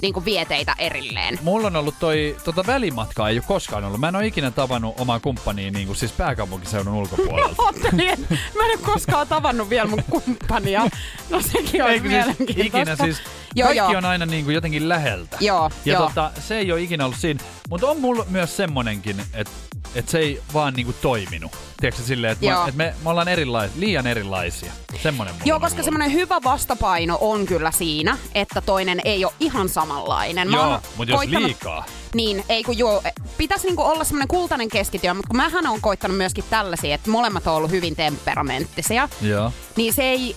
A: niin kuin vie teitä erilleen?
B: Mulla on ollut toi, tota välimatkaa ei ole koskaan ollut. Mä en ole ikinä tavannut omaa kumppania niin kuin siis pääkaupunkiseudun ulkopuolelta. *laughs*
A: Että mä en ole koskaan tavannut vielä mun kumppania. No sekin on
B: Eikö siis
A: mielenkiintoista.
B: ikinä siis,
A: Joo,
B: kaikki
A: joo.
B: on aina niin kuin jotenkin läheltä.
A: Joo,
B: ja
A: joo.
B: Tota, se ei ole ikinä ollut siinä. Mutta on mulla myös semmonenkin, että et se ei vaan niinku toiminut. Tiedätkö silleen, että et me, me ollaan erilais, liian erilaisia. Semmonen
A: Joo,
B: on
A: koska semmoinen hyvä vastapaino on kyllä siinä, että toinen ei ole ihan samanlainen. Mä
B: Joo, mutta jos liikaa.
A: Niin, ei kun joo, pitäisi niinku olla semmoinen kultainen keskityö, mutta kun mähän on koittanut myöskin tällaisia, että molemmat on ollut hyvin temperamenttisia,
B: Joo.
A: niin se ei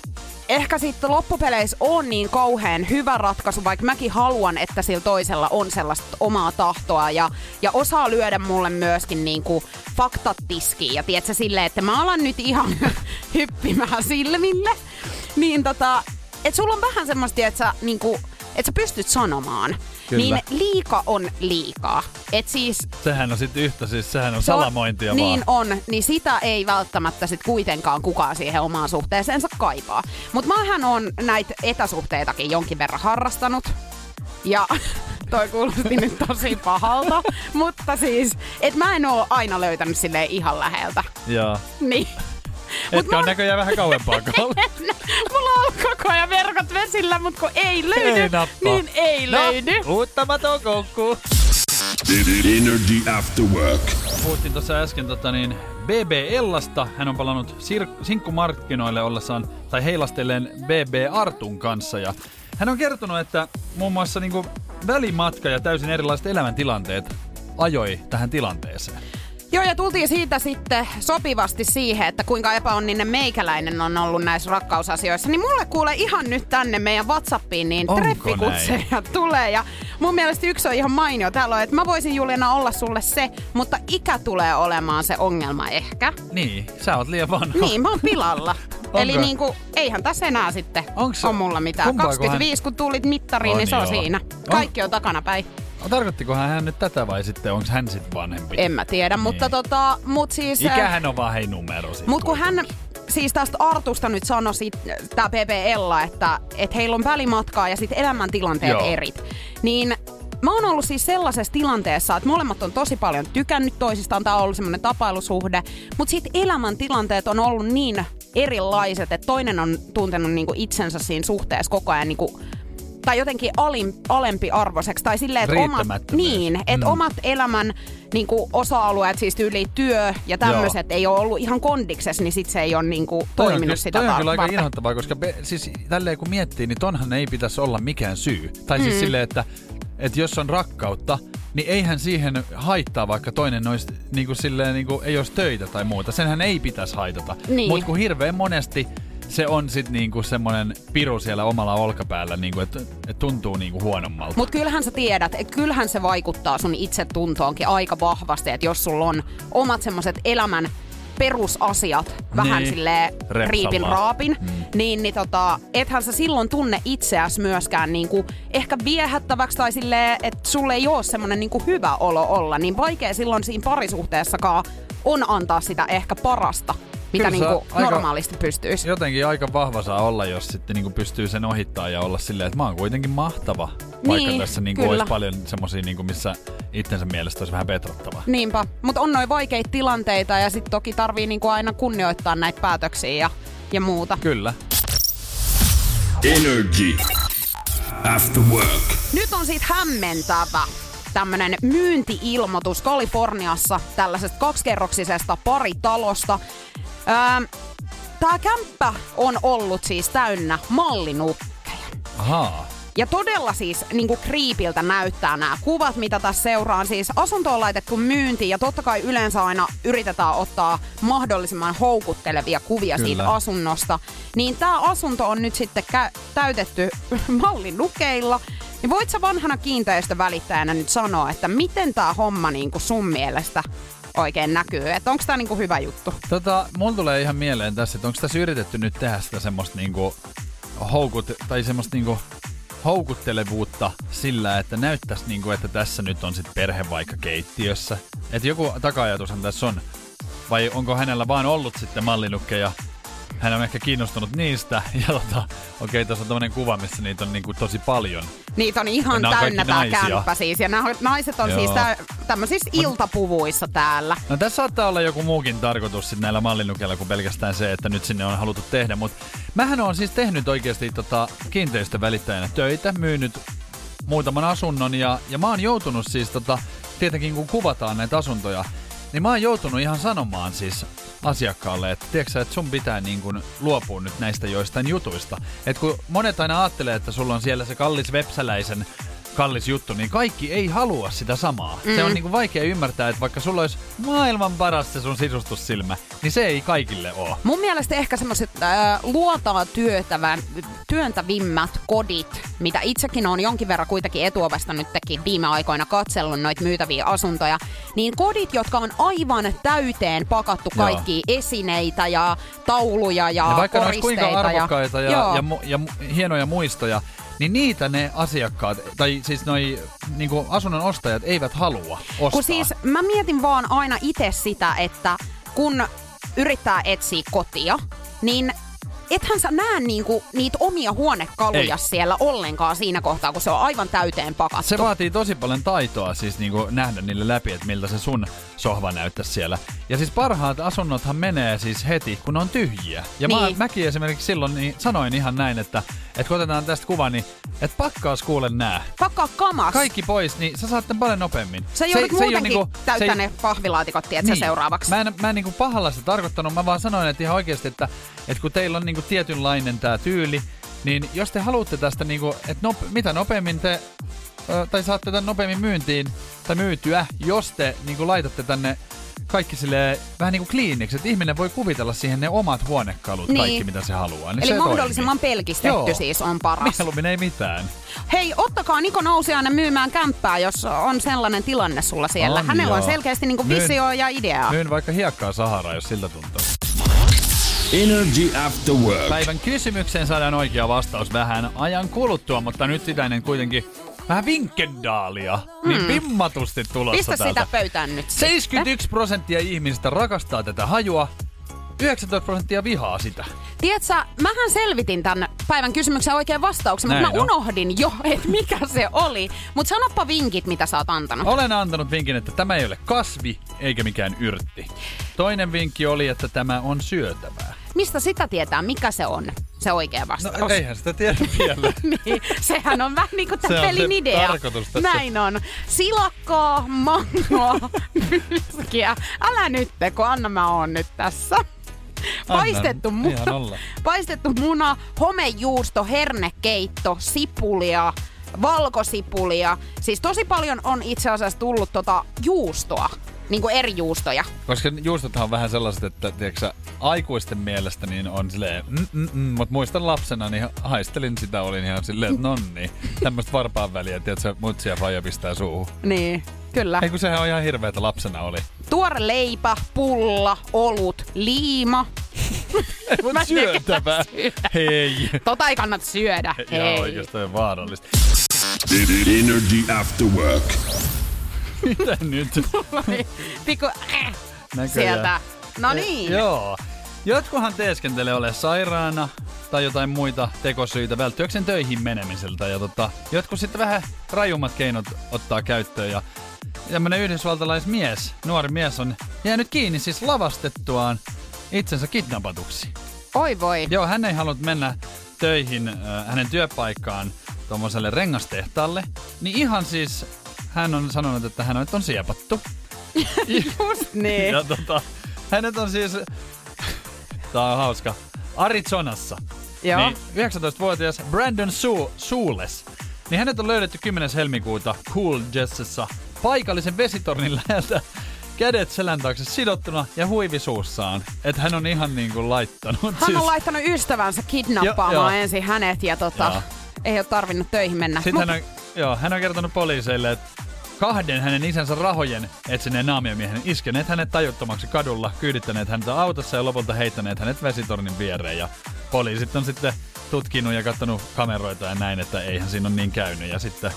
A: ehkä sitten loppupeleissä on niin kauhean hyvä ratkaisu, vaikka mäkin haluan, että sillä toisella on sellaista omaa tahtoa ja, ja osaa lyödä mulle myöskin niinku faktat tiskiin. Ja tiedätkö silleen, että mä alan nyt ihan *laughs* hyppimään silmille, niin tota, että sulla on vähän semmoista, että sä, niinku, että sä pystyt sanomaan.
B: Kyllä.
A: Niin liika on liikaa. Et siis
B: Sehän on sitten yhtä, siis sehän on
A: se on-
B: salamointia
A: Niin
B: vaan.
A: on, niin sitä ei välttämättä sit kuitenkaan kukaan siihen omaan suhteeseensa kaipaa. Mutta mähän on näitä etäsuhteitakin jonkin verran harrastanut. Ja *laughs* toi kuulosti nyt tosi pahalta, *laughs* mutta siis, että mä en oo aina löytänyt silleen ihan läheltä.
B: Joo.
A: Niin.
B: Etkä on näköjään vähän kauempaa *laughs*
A: Mulla on koko ajan verkot vesillä, mutta kun ei löydy,
B: Ei nappaa.
A: niin ei löydy.
B: Uuttamaton koukku.
C: Energy After Work.
B: Puhuttiin tuossa äsken tota niin, BB Ellasta. Hän on palannut sir- sinkkumarkkinoille ollessaan tai heilastelleen BB Artun kanssa. Ja hän on kertonut, että muun muassa niinku välimatka ja täysin erilaiset elämäntilanteet ajoi tähän tilanteeseen.
A: Joo, ja tultiin siitä sitten sopivasti siihen, että kuinka epäonninen meikäläinen on ollut näissä rakkausasioissa. Niin mulle kuule ihan nyt tänne meidän Whatsappiin, niin
B: Onko
A: treffikutseja tulee. Ja mun mielestä yksi on ihan mainio. Täällä on, että mä voisin Juliana olla sulle se, mutta ikä tulee olemaan se ongelma ehkä.
B: Niin, sä oot liian vanha.
A: Niin, mä oon pilalla. *laughs*
B: Onko?
A: Eli niinku, eihän tässä enää sitten
B: Onks
A: on mulla mitään.
B: kumpaako
A: 25 kun tulit mittariin,
B: On
A: niin se on
B: joo.
A: siinä. Kaikki on takanapäin.
B: Tarkoittiko hän nyt tätä vai sitten onko hän sitten vanhempi?
A: En mä tiedä, mutta
B: Niin.
A: tota, mut siis... äh,
B: Ikähän on vaan hei numero
A: Mutta kun hän siis tästä Artusta nyt sanoi sit, tää PP Ella, että, että heillä on välimatkaa ja sitten elämäntilanteet
B: Joo.
A: erit, niin Mä oon ollut siis sellaisessa tilanteessa, että molemmat on tosi paljon tykännyt toisistaan, tää on ollut semmoinen tapailusuhde, mutta sitten elämäntilanteet on ollut niin erilaiset, että toinen on tuntenut niinku itsensä siinä suhteessa koko ajan niinku tai jotenkin alim, alempi arvoiseksi. Tai silleen, että omat, niin, että
B: Mm.
A: omat elämän niin kuin osa-alueet, siis yli työ ja tämmöiset ei ole ollut ihan kondiksessa, niin sit se ei ole niin kuin,
B: Toi on
A: toiminut
B: kyllä-
A: sitä
B: Toi on kyllä aika inhottavaa, koska be, siis tälleen kun miettii, niin tonhan ei pitäisi olla mikään syy. Tai siis silleen, että, että jos on rakkautta, niin eihän siihen haittaa, vaikka toinen olisi, niin kuin silleen, niin kuin, ei olisi töitä tai muuta. Senhän ei pitäisi haitata.
A: Niin.
B: Mutta kun hirveän monesti se on sitten niinku semmoinen piru siellä omalla olkapäällä, niinku, että et tuntuu niinku huonommalta.
A: Mutta kyllähän sä tiedät, että kyllähän se vaikuttaa sun itsetuntoonkin aika vahvasti, että jos sulla on omat semmoiset elämän perusasiat vähän
B: Niin. Repsallaan.
A: riipin raapin, mm. niin, niin tota, ethän sä silloin tunne itseäsi myöskään niinku ehkä viehättäväksi tai silleen, että sulle ei ole semmoinen niinku hyvä olo olla, niin vaikea silloin siinä parisuhteessakaan on antaa sitä ehkä parasta, mitä
B: Kyllä sä
A: niinku
B: aika-
A: normaalisti pystyisi.
B: Jotenkin aika vahva saa olla, jos sitten niinku pystyy sen ohittaa ja olla silleen, että mä oon kuitenkin mahtava. Vaikka
A: Niin,
B: tässä niinku
A: kyllä.
B: olisi paljon semmosia, niinku, missä itsensä mielestä olisi vähän petrottavaa.
A: Niinpä, mutta on noin vaikeita tilanteita ja sitten toki tarvii niinku aina kunnioittaa näitä päätöksiä ja, ja muuta.
B: Kyllä.
C: Energy. After Work.
A: Nyt on siitä hämmentävä tämmönen myynti-ilmoitus Kaliforniassa tällaisesta kaksikerroksisesta paritalosta. Öö, Tämä kämppä on ollut siis täynnä mallinukkeja.
B: Ahaa.
A: Ja todella siis niin kuin kriipiltä näyttää nämä kuvat, mitä tässä seuraan. Siis asunto on laitettu myyntiin ja totta kai yleensä aina yritetään ottaa mahdollisimman houkuttelevia kuvia
B: Kyllä.
A: siitä asunnosta. Niin tämä asunto on nyt sitten kä- täytetty *laughs* mallinukeilla. Niin voit sä vanhana kiinteistövälittäjänä nyt sanoa, että miten tämä homma niin kuin sun mielestä oikein näkyy? Että onko tämä niin kuin hyvä juttu?
B: Tota, mulla tulee ihan mieleen tässä, että onko tässä yritetty nyt tehdä sitä semmoista niinku houkut, tai semmoista niinku houkuttelevuutta sillä, että näyttäisi niinku, että tässä nyt on sit perhe vaikka keittiössä. Että joku taka-ajatushan tässä on. Vai onko hänellä vaan ollut sitten mallinukkeja hän on ehkä kiinnostunut niistä. *laughs* Ja tota, okei, okay, tuossa on tämmönen kuva, missä niitä on niinku tosi paljon.
A: Niitä on ihan
B: Ja nämä
A: täynnä
B: naisia.
A: kämppä siis. Ja nämä naiset on
B: Joo.
A: siis tä- tämmöisissä iltapuvuissa täällä.
B: No tässä saattaa olla joku muukin tarkoitus sit näillä mallinukeilla kuin pelkästään se, että nyt sinne on haluttu tehdä. Mutta mähän on siis tehnyt oikeasti tota kiinteistövälittäjänä töitä, myynyt muutaman asunnon ja, ja mä oon joutunut siis tota, tietenkin kun kuvataan näitä asuntoja, niin mä oon joutunut ihan sanomaan siis asiakkaalle, että tiedätkö että sun pitää niin kuin luopua nyt näistä joistain jutuista. Että kun monet aina ajattelee, että sulla on siellä se kallis vepsäläisen kallis juttu, niin kaikki ei halua sitä samaa. Mm. Se on niin kuin vaikea ymmärtää, että vaikka sulla olisi maailman paras se sun sisustussilmä, niin se ei kaikille ole.
A: Mun mielestä ehkä semmoiset äh, luotaa työtävän, työntävimmät kodit, mitä itsekin on jonkin verran kuitenkin etuovesta nyt tekin viime aikoina katsellut noita myytäviä asuntoja, niin kodit, jotka on aivan täyteen pakattu
B: Joo.
A: kaikki esineitä ja tauluja ja,
B: Ja vaikka ne olisi
A: koristeita.
B: kuinka arvokkaita ja,
A: Joo.
B: ja, mu, ja mu- hienoja muistoja, niin niitä ne asiakkaat, tai siis noi niinku asunnon ostajat eivät halua ostaa.
A: Kun siis mä mietin vaan aina itse sitä, että kun yrittää etsiä kotia, niin ethän sä näe niinku niitä omia huonekaluja
B: Ei.
A: siellä ollenkaan siinä kohtaa, kun se on aivan täyteen pakattu.
B: Se vaatii tosi paljon taitoa siis niinku nähdä niille läpi, että miltä se sun sohva näyttäisi siellä. Ja siis parhaat asunnothan menee siis heti, kun on tyhjiä. Ja mä,
A: Niin.
B: mäkin esimerkiksi silloin niin sanoin ihan näin, että, että kun otetaan tästä kuva, niin että pakkaas kuule nää.
A: Pakkaa kamas.
B: Kaikki pois, niin sä saatte paljon nopeammin.
A: Sä joudut
B: Se- se
A: muutenkin
B: niinku-
A: täyttää
B: se ei-
A: ne pahvilaatikot, tiedätkö, niin. seuraavaksi.
B: Mä en, mä en niinku pahalla sitä tarkoittanut, mä vaan sanoin, että ihan oikeasti, että, että kun teillä on niinku tietynlainen tää tyyli, niin jos te haluatte tästä, niinku, että nope, mitä nopeammin te, tai saatte tämän nopeammin myyntiin tai myytyä, jos te niinku laitatte tänne kaikki sille vähän niin kuin kliiniksi, että ihminen voi kuvitella siihen ne omat huonekalut,
A: Niin.
B: kaikki mitä se haluaa. Niin
A: Eli
B: se
A: mahdollisimman
B: toimii.
A: pelkistetty
B: Joo.
A: siis on paras.
B: Mieluummin ei mitään.
A: Hei, ottakaa Niko Nousiainen myymään kämppää, jos on sellainen tilanne sulla siellä.
B: On,
A: Hänellä on
B: joo.
A: selkeästi niinku
B: Myyn-
A: visio ja idea.
B: Myyn vaikka hiekkaa Saharaa, jos siltä tuntuu.
C: Energy After Work.
B: Päivän kysymykseen saadaan oikea vastaus vähän ajan kuluttua, mutta nyt sitä ennen kuitenkin vähän vinkkendaalia. Niin vimmatusti tulossa
A: Pistä
B: täältä.
A: sitä pöytään nyt. sitten.
B: 71 prosenttia ihmisistä rakastaa tätä hajua, 19 prosenttia vihaa sitä.
A: Tiedätkö, mähän selvitin tämän päivän kysymyksen oikein vastauksen, mutta mä unohdin jo, *laughs* että mikä se oli. Mutta sanoppa vinkit, mitä sä oot antanut.
B: Olen antanut vinkin, että tämä ei ole kasvi eikä mikään yrtti. Toinen vinkki oli, että tämä on syötävää.
A: Mistä sitä tietää, mikä se on, se oikea vastaus?
B: No eihän sitä tiedä *laughs* vielä.
A: niin, sehän on vähän niin kuin
B: Se
A: tämän
B: on
A: pelin
B: se
A: idea.
B: tarkoitus tässä.
A: Näin on. Silakkaa, mangoa, *laughs* myskiä. Älä nyt, kun Anna mä oon nyt tässä. *laughs* Paistettu muna, *laughs* paistettu muna, homejuusto, hernekeitto, sipulia, valkosipulia. Siis tosi paljon on itse asiassa tullut tota juustoa, niin kuin eri juustoja.
B: Koska juustothan on vähän sellaiset, että tiedätkö, sä, aikuisten mielestä niin on silleen, mm, mm, mm, mutta muistan lapsena, niin haistelin sitä, olin ihan silleen, että nonni, tämmöistä varpaan väliä, tiedätkö, mutsi ja faija pistää suuhun.
A: Niin, kyllä.
B: Ei kun sehän on ihan hirveetä lapsena oli.
A: Tuore leipä, pulla, olut, liima.
B: Ei mut
A: Mä en
B: syötävää. Hei.
A: Tota ei kannata syödä.
B: Joo,
A: Hei.
B: oikeastaan on vaarallista.
C: Energy After Work.
B: Mitä nyt? *laughs*
A: Pikku äh,
B: Näköjään.
A: sieltä. No
B: Eh,
A: niin.
B: Joo. Jotkuhan teeskentelee ole sairaana tai jotain muita tekosyitä välttyäkseen töihin menemiseltä. Ja tota, jotkut sitten vähän rajummat keinot ottaa käyttöön. Ja tämmönen yhdysvaltalaismies, nuori mies on jäänyt kiinni siis lavastettuaan itsensä kidnappatuksi.
A: Oi voi.
B: Joo, hän ei halunnut mennä töihin äh, hänen työpaikkaan tuommoiselle rengastehtaalle. Niin ihan siis hän on sanonut, että hänet on siepattu. *laughs*
A: Just niin.
B: Ja tota, hänet on siis, tää on hauska, Arizonassa.
A: Joo.
B: Niin 19-vuotias Brandon Su- Suules. Niin hänet on löydetty 10. helmikuuta Cool Jessessa paikallisen vesitornin läheltä kädet selän taakse sidottuna ja huivi suussaan. Että hän on ihan niinku laittanut.
A: Hän on laittanut ystävänsä kidnappaamaan
B: Joo, joo.
A: ensin hänet ja tota,
B: Joo.
A: ei ole tarvinnut töihin mennä.
B: Sitten hän on, joo, hän on kertonut poliiseille, että kahden hänen isänsä rahojen etsineen naamiomiehen iskeneet hänet tajuttomaksi kadulla, kyydittäneet häntä autossa ja lopulta heittäneet hänet vesitornin viereen. Ja poliisit on sitten tutkinut ja katsonut kameroita ja näin, että eihän siinä ole niin käynyt. Ja sitten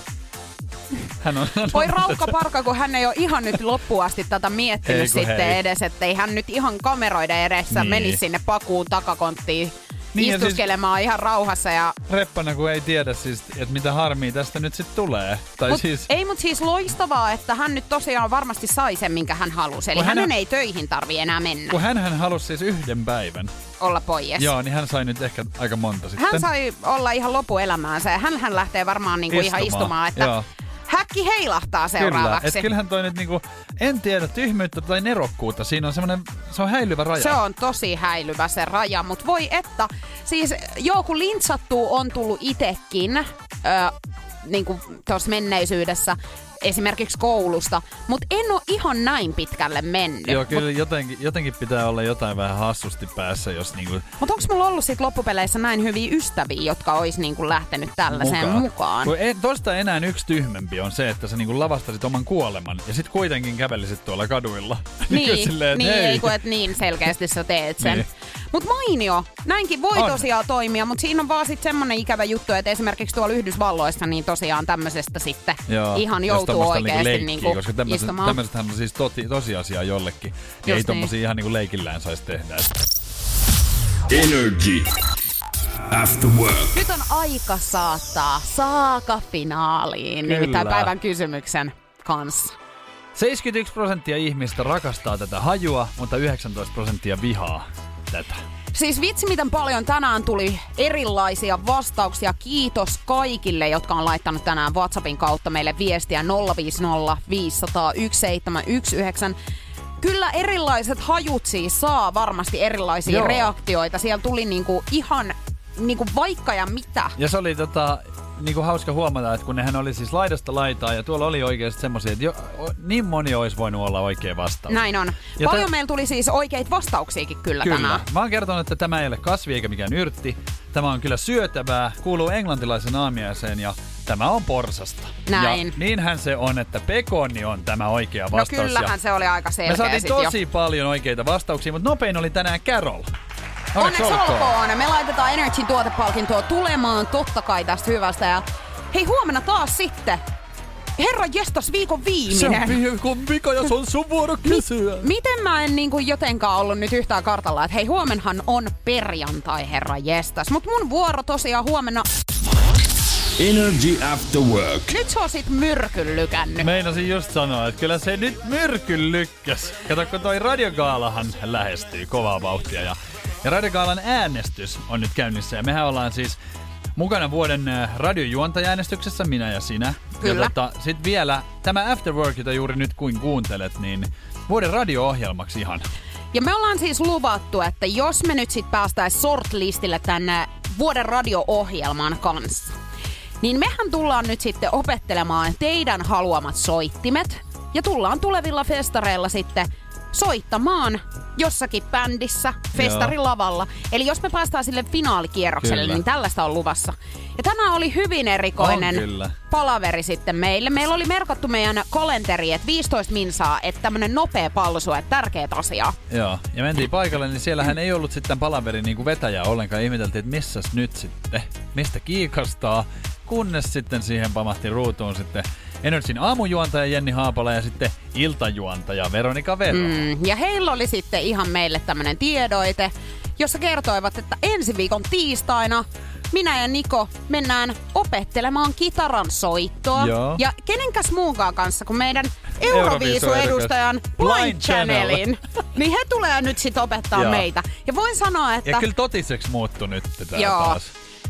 B: hän on
A: Voi raukka parka, kun hän ei ole ihan nyt loppuun asti tätä miettinyt sitten
B: hei.
A: edes, että ei hän nyt ihan kameroiden edessä
B: Niin.
A: menisi sinne pakuun takakonttiin
B: Niin, siis-
A: istuskelemaan ihan rauhassa. Ja...
B: reppana, kun ei tiedä siis, että mitä harmia tästä nyt sitten tulee. Tai
A: Mut,
B: siis,
A: Ei, mutta siis loistavaa, että hän nyt tosiaan varmasti sai sen, minkä hän halusi. Eli
B: hän-
A: hänen ei töihin tarvi enää mennä,
B: kun hän, hän halusi siis yhden päivän.
A: olla pois.
B: Joo, niin hän sai nyt ehkä aika monta sitten.
A: Hän sai olla ihan lopuelämäänsä ja hän, hän lähtee varmaan niinku ihan
B: Istumaan,
A: istumaan, että
B: joo.
A: Häkki heilahtaa
B: Kyllä,
A: seuraavaksi.
B: et kyllähän toi nyt niinku, en tiedä tyhmyyttä tai nerokkuutta, siinä on semmoinen, se on häilyvä raja.
A: Se on tosi häilyvä se raja, mutta voi että, siis joo kun lintsattua on tullut itekin, ö, niin kuin tuossa menneisyydessä, esimerkiksi koulusta, mutta en ole ihan näin pitkälle mennyt.
B: Joo, kyllä jotenkin, jotenkin pitää olla jotain vähän hassusti päässä, jos niinku
A: Mutta onko mulla ollut sit loppupeleissä näin hyviä ystäviä, jotka olisi niinku lähtenyt tällaiseen mukaan? mukaan?
B: Kun ei, tosta enää yksi tyhmempi on se, että sä niinku lavastasit oman kuoleman ja sit kuitenkin kävelisit tuolla kaduilla. *laughs*
A: Niin,
B: silleen, että
A: niin
B: hei.
A: ei kun et niin selkeästi sä teet sen.
B: Niin.
A: Mut mainio, näinkin voi
B: On.
A: tosiaan toimia, mutta siinä on vaan sit semmonen ikävä juttu, että esimerkiksi tuolla Yhdysvalloissa niin tosiaan tämmöisestä sitten
B: Joo,
A: ihan
B: jos
A: joutuu oikeasti
B: leikkii,
A: niinku
B: koska
A: istumaan.
B: tämmöisethän on siis toti, tosiasia jollekin. Niin ei
A: Just
B: tommosia
A: niin.
B: ihan niinku leikillään saisi tehdä.
C: Energy. After work.
A: Nyt on aika saattaa saaka finaaliin,
B: Kyllä.
A: nimittäin päivän kysymyksen kanssa.
B: 71 prosenttia ihmistä rakastaa tätä hajua, mutta 19 prosenttia vihaa tätä.
A: Siis vitsi, miten paljon tänään tuli erilaisia vastauksia. Kiitos kaikille, jotka on laittanut tänään WhatsAppin kautta meille viestiä 050 500 1719. Kyllä erilaiset hajut siis saa varmasti erilaisia
B: Joo.
A: Reaktioita. Siellä tuli niinku ihan niinku vaikka ja mitä.
B: Ja se oli tota, niinku hauska huomata, että kun nehän oli siis laidasta laitaa ja tuolla oli oikeasti semmoisia, että jo, o, niin moni olisi voinut olla oikea vastaus.
A: Näin on.
B: Ja
A: Paljon
B: tä-
A: meillä tuli siis oikeita vastauksiakin kyllä,
B: Kyllä.
A: tänään.
B: Mä oon kertonut, että tämä ei ole kasvi eikä mikään yrtti. Tämä on kyllä syötävää, kuuluu englantilaisen aamiaiseen ja tämä on porsasta.
A: Näin.
B: Ja niinhän se on, että pekoni on tämä oikea
A: No
B: vastaus.
A: kyllähän
B: ja
A: se oli aika selkeä
B: Me saatiin
A: sit jo.
B: tosi paljon oikeita vastauksia, mutta nopein oli tänään Carol.
A: Onneksi olkoon. Me laitetaan Energy tuotepalkintoa tulemaan totta kai tästä hyvästä. Ja hei, huomenna taas sitten. Herra jestas, viikon
B: Se on
A: viimeinen.
B: viikon vika ja se on sun vuoro kysyä.
A: Miten mä en niinku jotenkaan ollut nyt yhtään kartalla, että hei huomenhan on perjantai, herra jestas. Mut mun vuoro tosiaan huomenna,
C: Energy After Work.
A: nyt se on sit myrkyn lykännyt.
B: Meinasin just sanoa, että kyllä se nyt myrkyn lykkäs. Kato, kun toi radiogaalahan lähestyy kovaa vauhtia ja, ja radiogaalan äänestys on nyt käynnissä. Ja mehän ollaan siis mukana vuoden äh, radiojuontajaäänestyksessä, minä ja sinä.
A: Kyllä.
B: Ja tota, sit vielä tämä After Work, jota juuri nyt kuin kuuntelet, niin vuoden radio-ohjelmaksi ihan.
A: Ja me ollaan siis luvattu, että jos me nyt sit päästäis shortlistille tänne vuoden radio-ohjelman kanssa, niin mehän tullaan nyt sitten opettelemaan teidän haluamat soittimet ja tullaan tulevilla festareilla sitten soittamaan jossakin bändissä festarilavalla. Eli jos me päästään sille finaalikierrokselle,
B: Kyllä.
A: niin tällaista on luvassa. Ja tänään oli hyvin erikoinen palaveri sitten meille. Meillä oli merkattu meidän kalenteri, että 15 minsaa, että tämmönen nopea palsu, että tärkeät asiaa.
B: Joo, ja mentiin paikalle, niin siellähän ei ollut sitten palaverin niin vetäjää ollenkaan. Ihmeteltiin, että missäs nyt sitten, mistä kiikastaa. Kunnes sitten siihen pamahti ruutuun sitten Energyn aamujuontaja Jenni Haapala ja sitten iltajuontaja Veronika Vero.
A: Mm, ja heillä oli sitten ihan meille tämmönen tiedoite, jossa kertoivat, että ensi viikon tiistaina minä ja Niko mennään opettelemaan kitaran soittoa.
B: Joo.
A: Ja kenenkäs muunkaan kanssa kuin meidän Euroviisu-edustajan
B: Blind
A: Blind
B: Channel.
A: Channelin. *laughs* niin he tulee nyt sitten opettaa
B: Joo.
A: meitä. Ja voin sanoa, että...
B: Ja kyllä totiseksi muuttui nyt tää
A: Joo.
B: taas.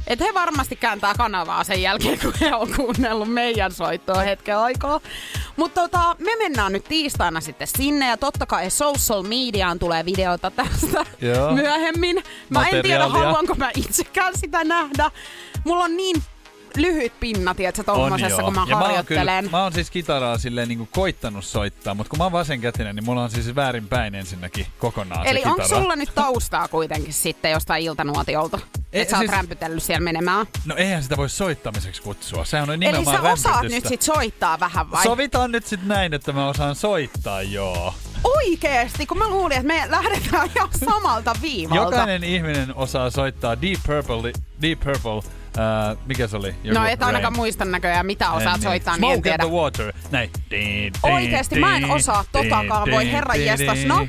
A: Että he varmasti kääntää kanavaa sen jälkeen, kun he on kuunnellut meidän soittoa hetken aikaa. Mutta tota, me mennään nyt tiistaina sitten sinne ja totta kai social mediaan tulee videota tästä
B: Joo.
A: myöhemmin. Mä en tiedä, haluanko mä itsekään sitä nähdä. Mulla on niin lyhyt pinna, tiedätkö, tommosessa, kun mä
B: ja mä oon,
A: harjoittelen.
B: kyllä, mä oon siis kitaraa silleen niin koittanut soittaa, mutta kun mä oon vasenkätinen, niin mulla on siis väärinpäin ensinnäkin kokonaan
A: Eli
B: se
A: onko sulla nyt taustaa kuitenkin sitten jostain iltanuotiolta?
B: Ei,
A: Että sä oot
B: siis-
A: rämpytellyt siellä menemään.
B: No eihän sitä voi soittamiseksi kutsua. Sehän on
A: Eli
B: nimenomaan
A: sä osaat
B: rämpytystä.
A: nyt sit soittaa vähän vai?
B: Sovitaan nyt sit näin, että mä osaan soittaa, joo.
A: oikeesti, kun mä luulin, että me lähdetään ihan samalta viivalta.
B: Jokainen ihminen osaa soittaa Deep Purple, Deep Purple Uh, mikä se oli?
A: Joku no et ainakaan
B: Rain.
A: muista näköjään, mitä osaat
B: niin.
A: soittaa,
B: Smoke
A: niin en tiedä.
B: the water. Näin.
A: Oikeesti mä en osaa totakaan, voi herra jestas. No,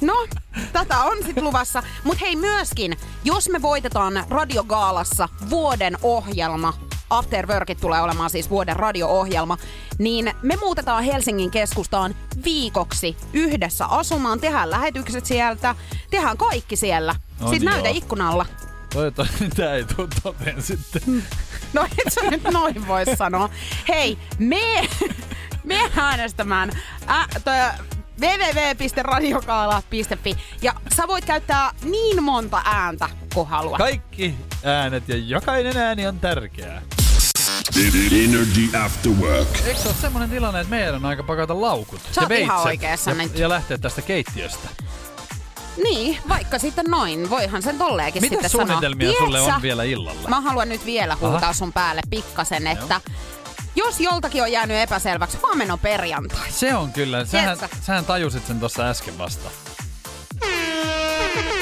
A: No, tätä on sit luvassa. Mut hei myöskin, jos me voitetaan radiogaalassa vuoden ohjelma, After Workit tulee olemaan siis vuoden radio-ohjelma, niin me muutetaan Helsingin keskustaan viikoksi yhdessä asumaan, tehdään lähetykset sieltä, tehdään kaikki siellä. Sitten näytä ikkunalla.
B: Toivottavasti tää ei tuu toteen sitten.
A: No et sä nyt noin voi sanoa. Hei, me, me äänestämään ä, toi, www.radiokaala.fi ja sä voit käyttää niin monta ääntä kuin haluat.
B: Kaikki äänet ja jokainen ääni on tärkeää.
C: Energy After Work.
B: Eikö se ole semmonen tilanne, että meidän on aika pakata laukut
A: Sä
B: ja
A: ihan
B: veitset
A: oikeassa
B: ja,
A: nyt.
B: ja lähteä tästä keittiöstä?
A: Niin, vaikka sitten noin. Voihan sen tolleenkin
B: Mitä
A: sitten
B: suunnitelmia
A: sanoa.
B: sulle
A: Tiedät
B: on vielä illalla?
A: Mä haluan nyt vielä huutaa
B: Aha.
A: sun päälle pikkasen, että jos joltakin on jäänyt epäselväksi, huomenna on perjantai.
B: Se on kyllä. Sähän, sähän tajusit sen tuossa äsken vasta. *laughs*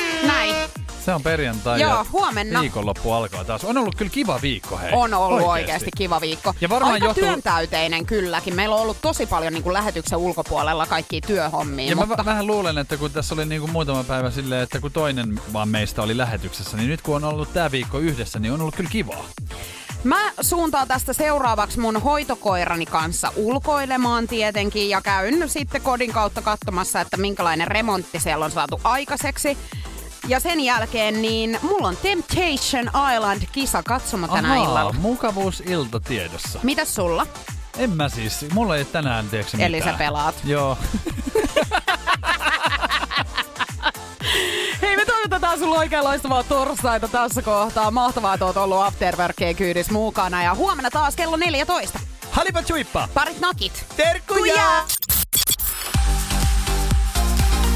B: Se on perjantai
A: Joo,
B: ja
A: huomenna.
B: viikonloppu alkaa taas. On ollut kyllä kiva viikko, hei.
A: On ollut oikeasti,
B: Oikeesti.
A: kiva viikko.
B: Ja varmaan
A: Aika
B: johtuu-
A: työntäyteinen kylläkin. Meillä on ollut tosi paljon niin kuin lähetyksen ulkopuolella kaikkia työhommia.
B: Ja
A: mutta
B: mä vähän luulen, että kun tässä oli niinku muutama päivä silleen, että kun toinen vaan meistä oli lähetyksessä, niin nyt kun on ollut tää viikko yhdessä, niin on ollut kyllä kivaa.
A: Mä suuntaan tästä seuraavaksi mun hoitokoirani kanssa ulkoilemaan tietenkin ja käyn sitten kodin kautta katsomassa, että minkälainen remontti siellä on saatu aikaiseksi. Ja sen jälkeen niin mulla on Temptation Island-kisa katsoma tänä illalla.
B: mukavuusilta tiedossa.
A: Mitäs sulla?
B: En mä siis, mulla ei tänään tiedätkö mitään.
A: Eli sä pelaat.
B: Joo. *laughs*
A: Hei, me toivotetaan sulle oikein loistavaa torstaita tässä kohtaa. Mahtavaa, että oot ollut Afterworkien kyydis mukana. Ja huomenna taas kello 14.
B: Halipa chuippa!
A: Parit nakit.
B: Terkkuja!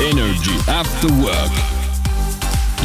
C: Energy After Work.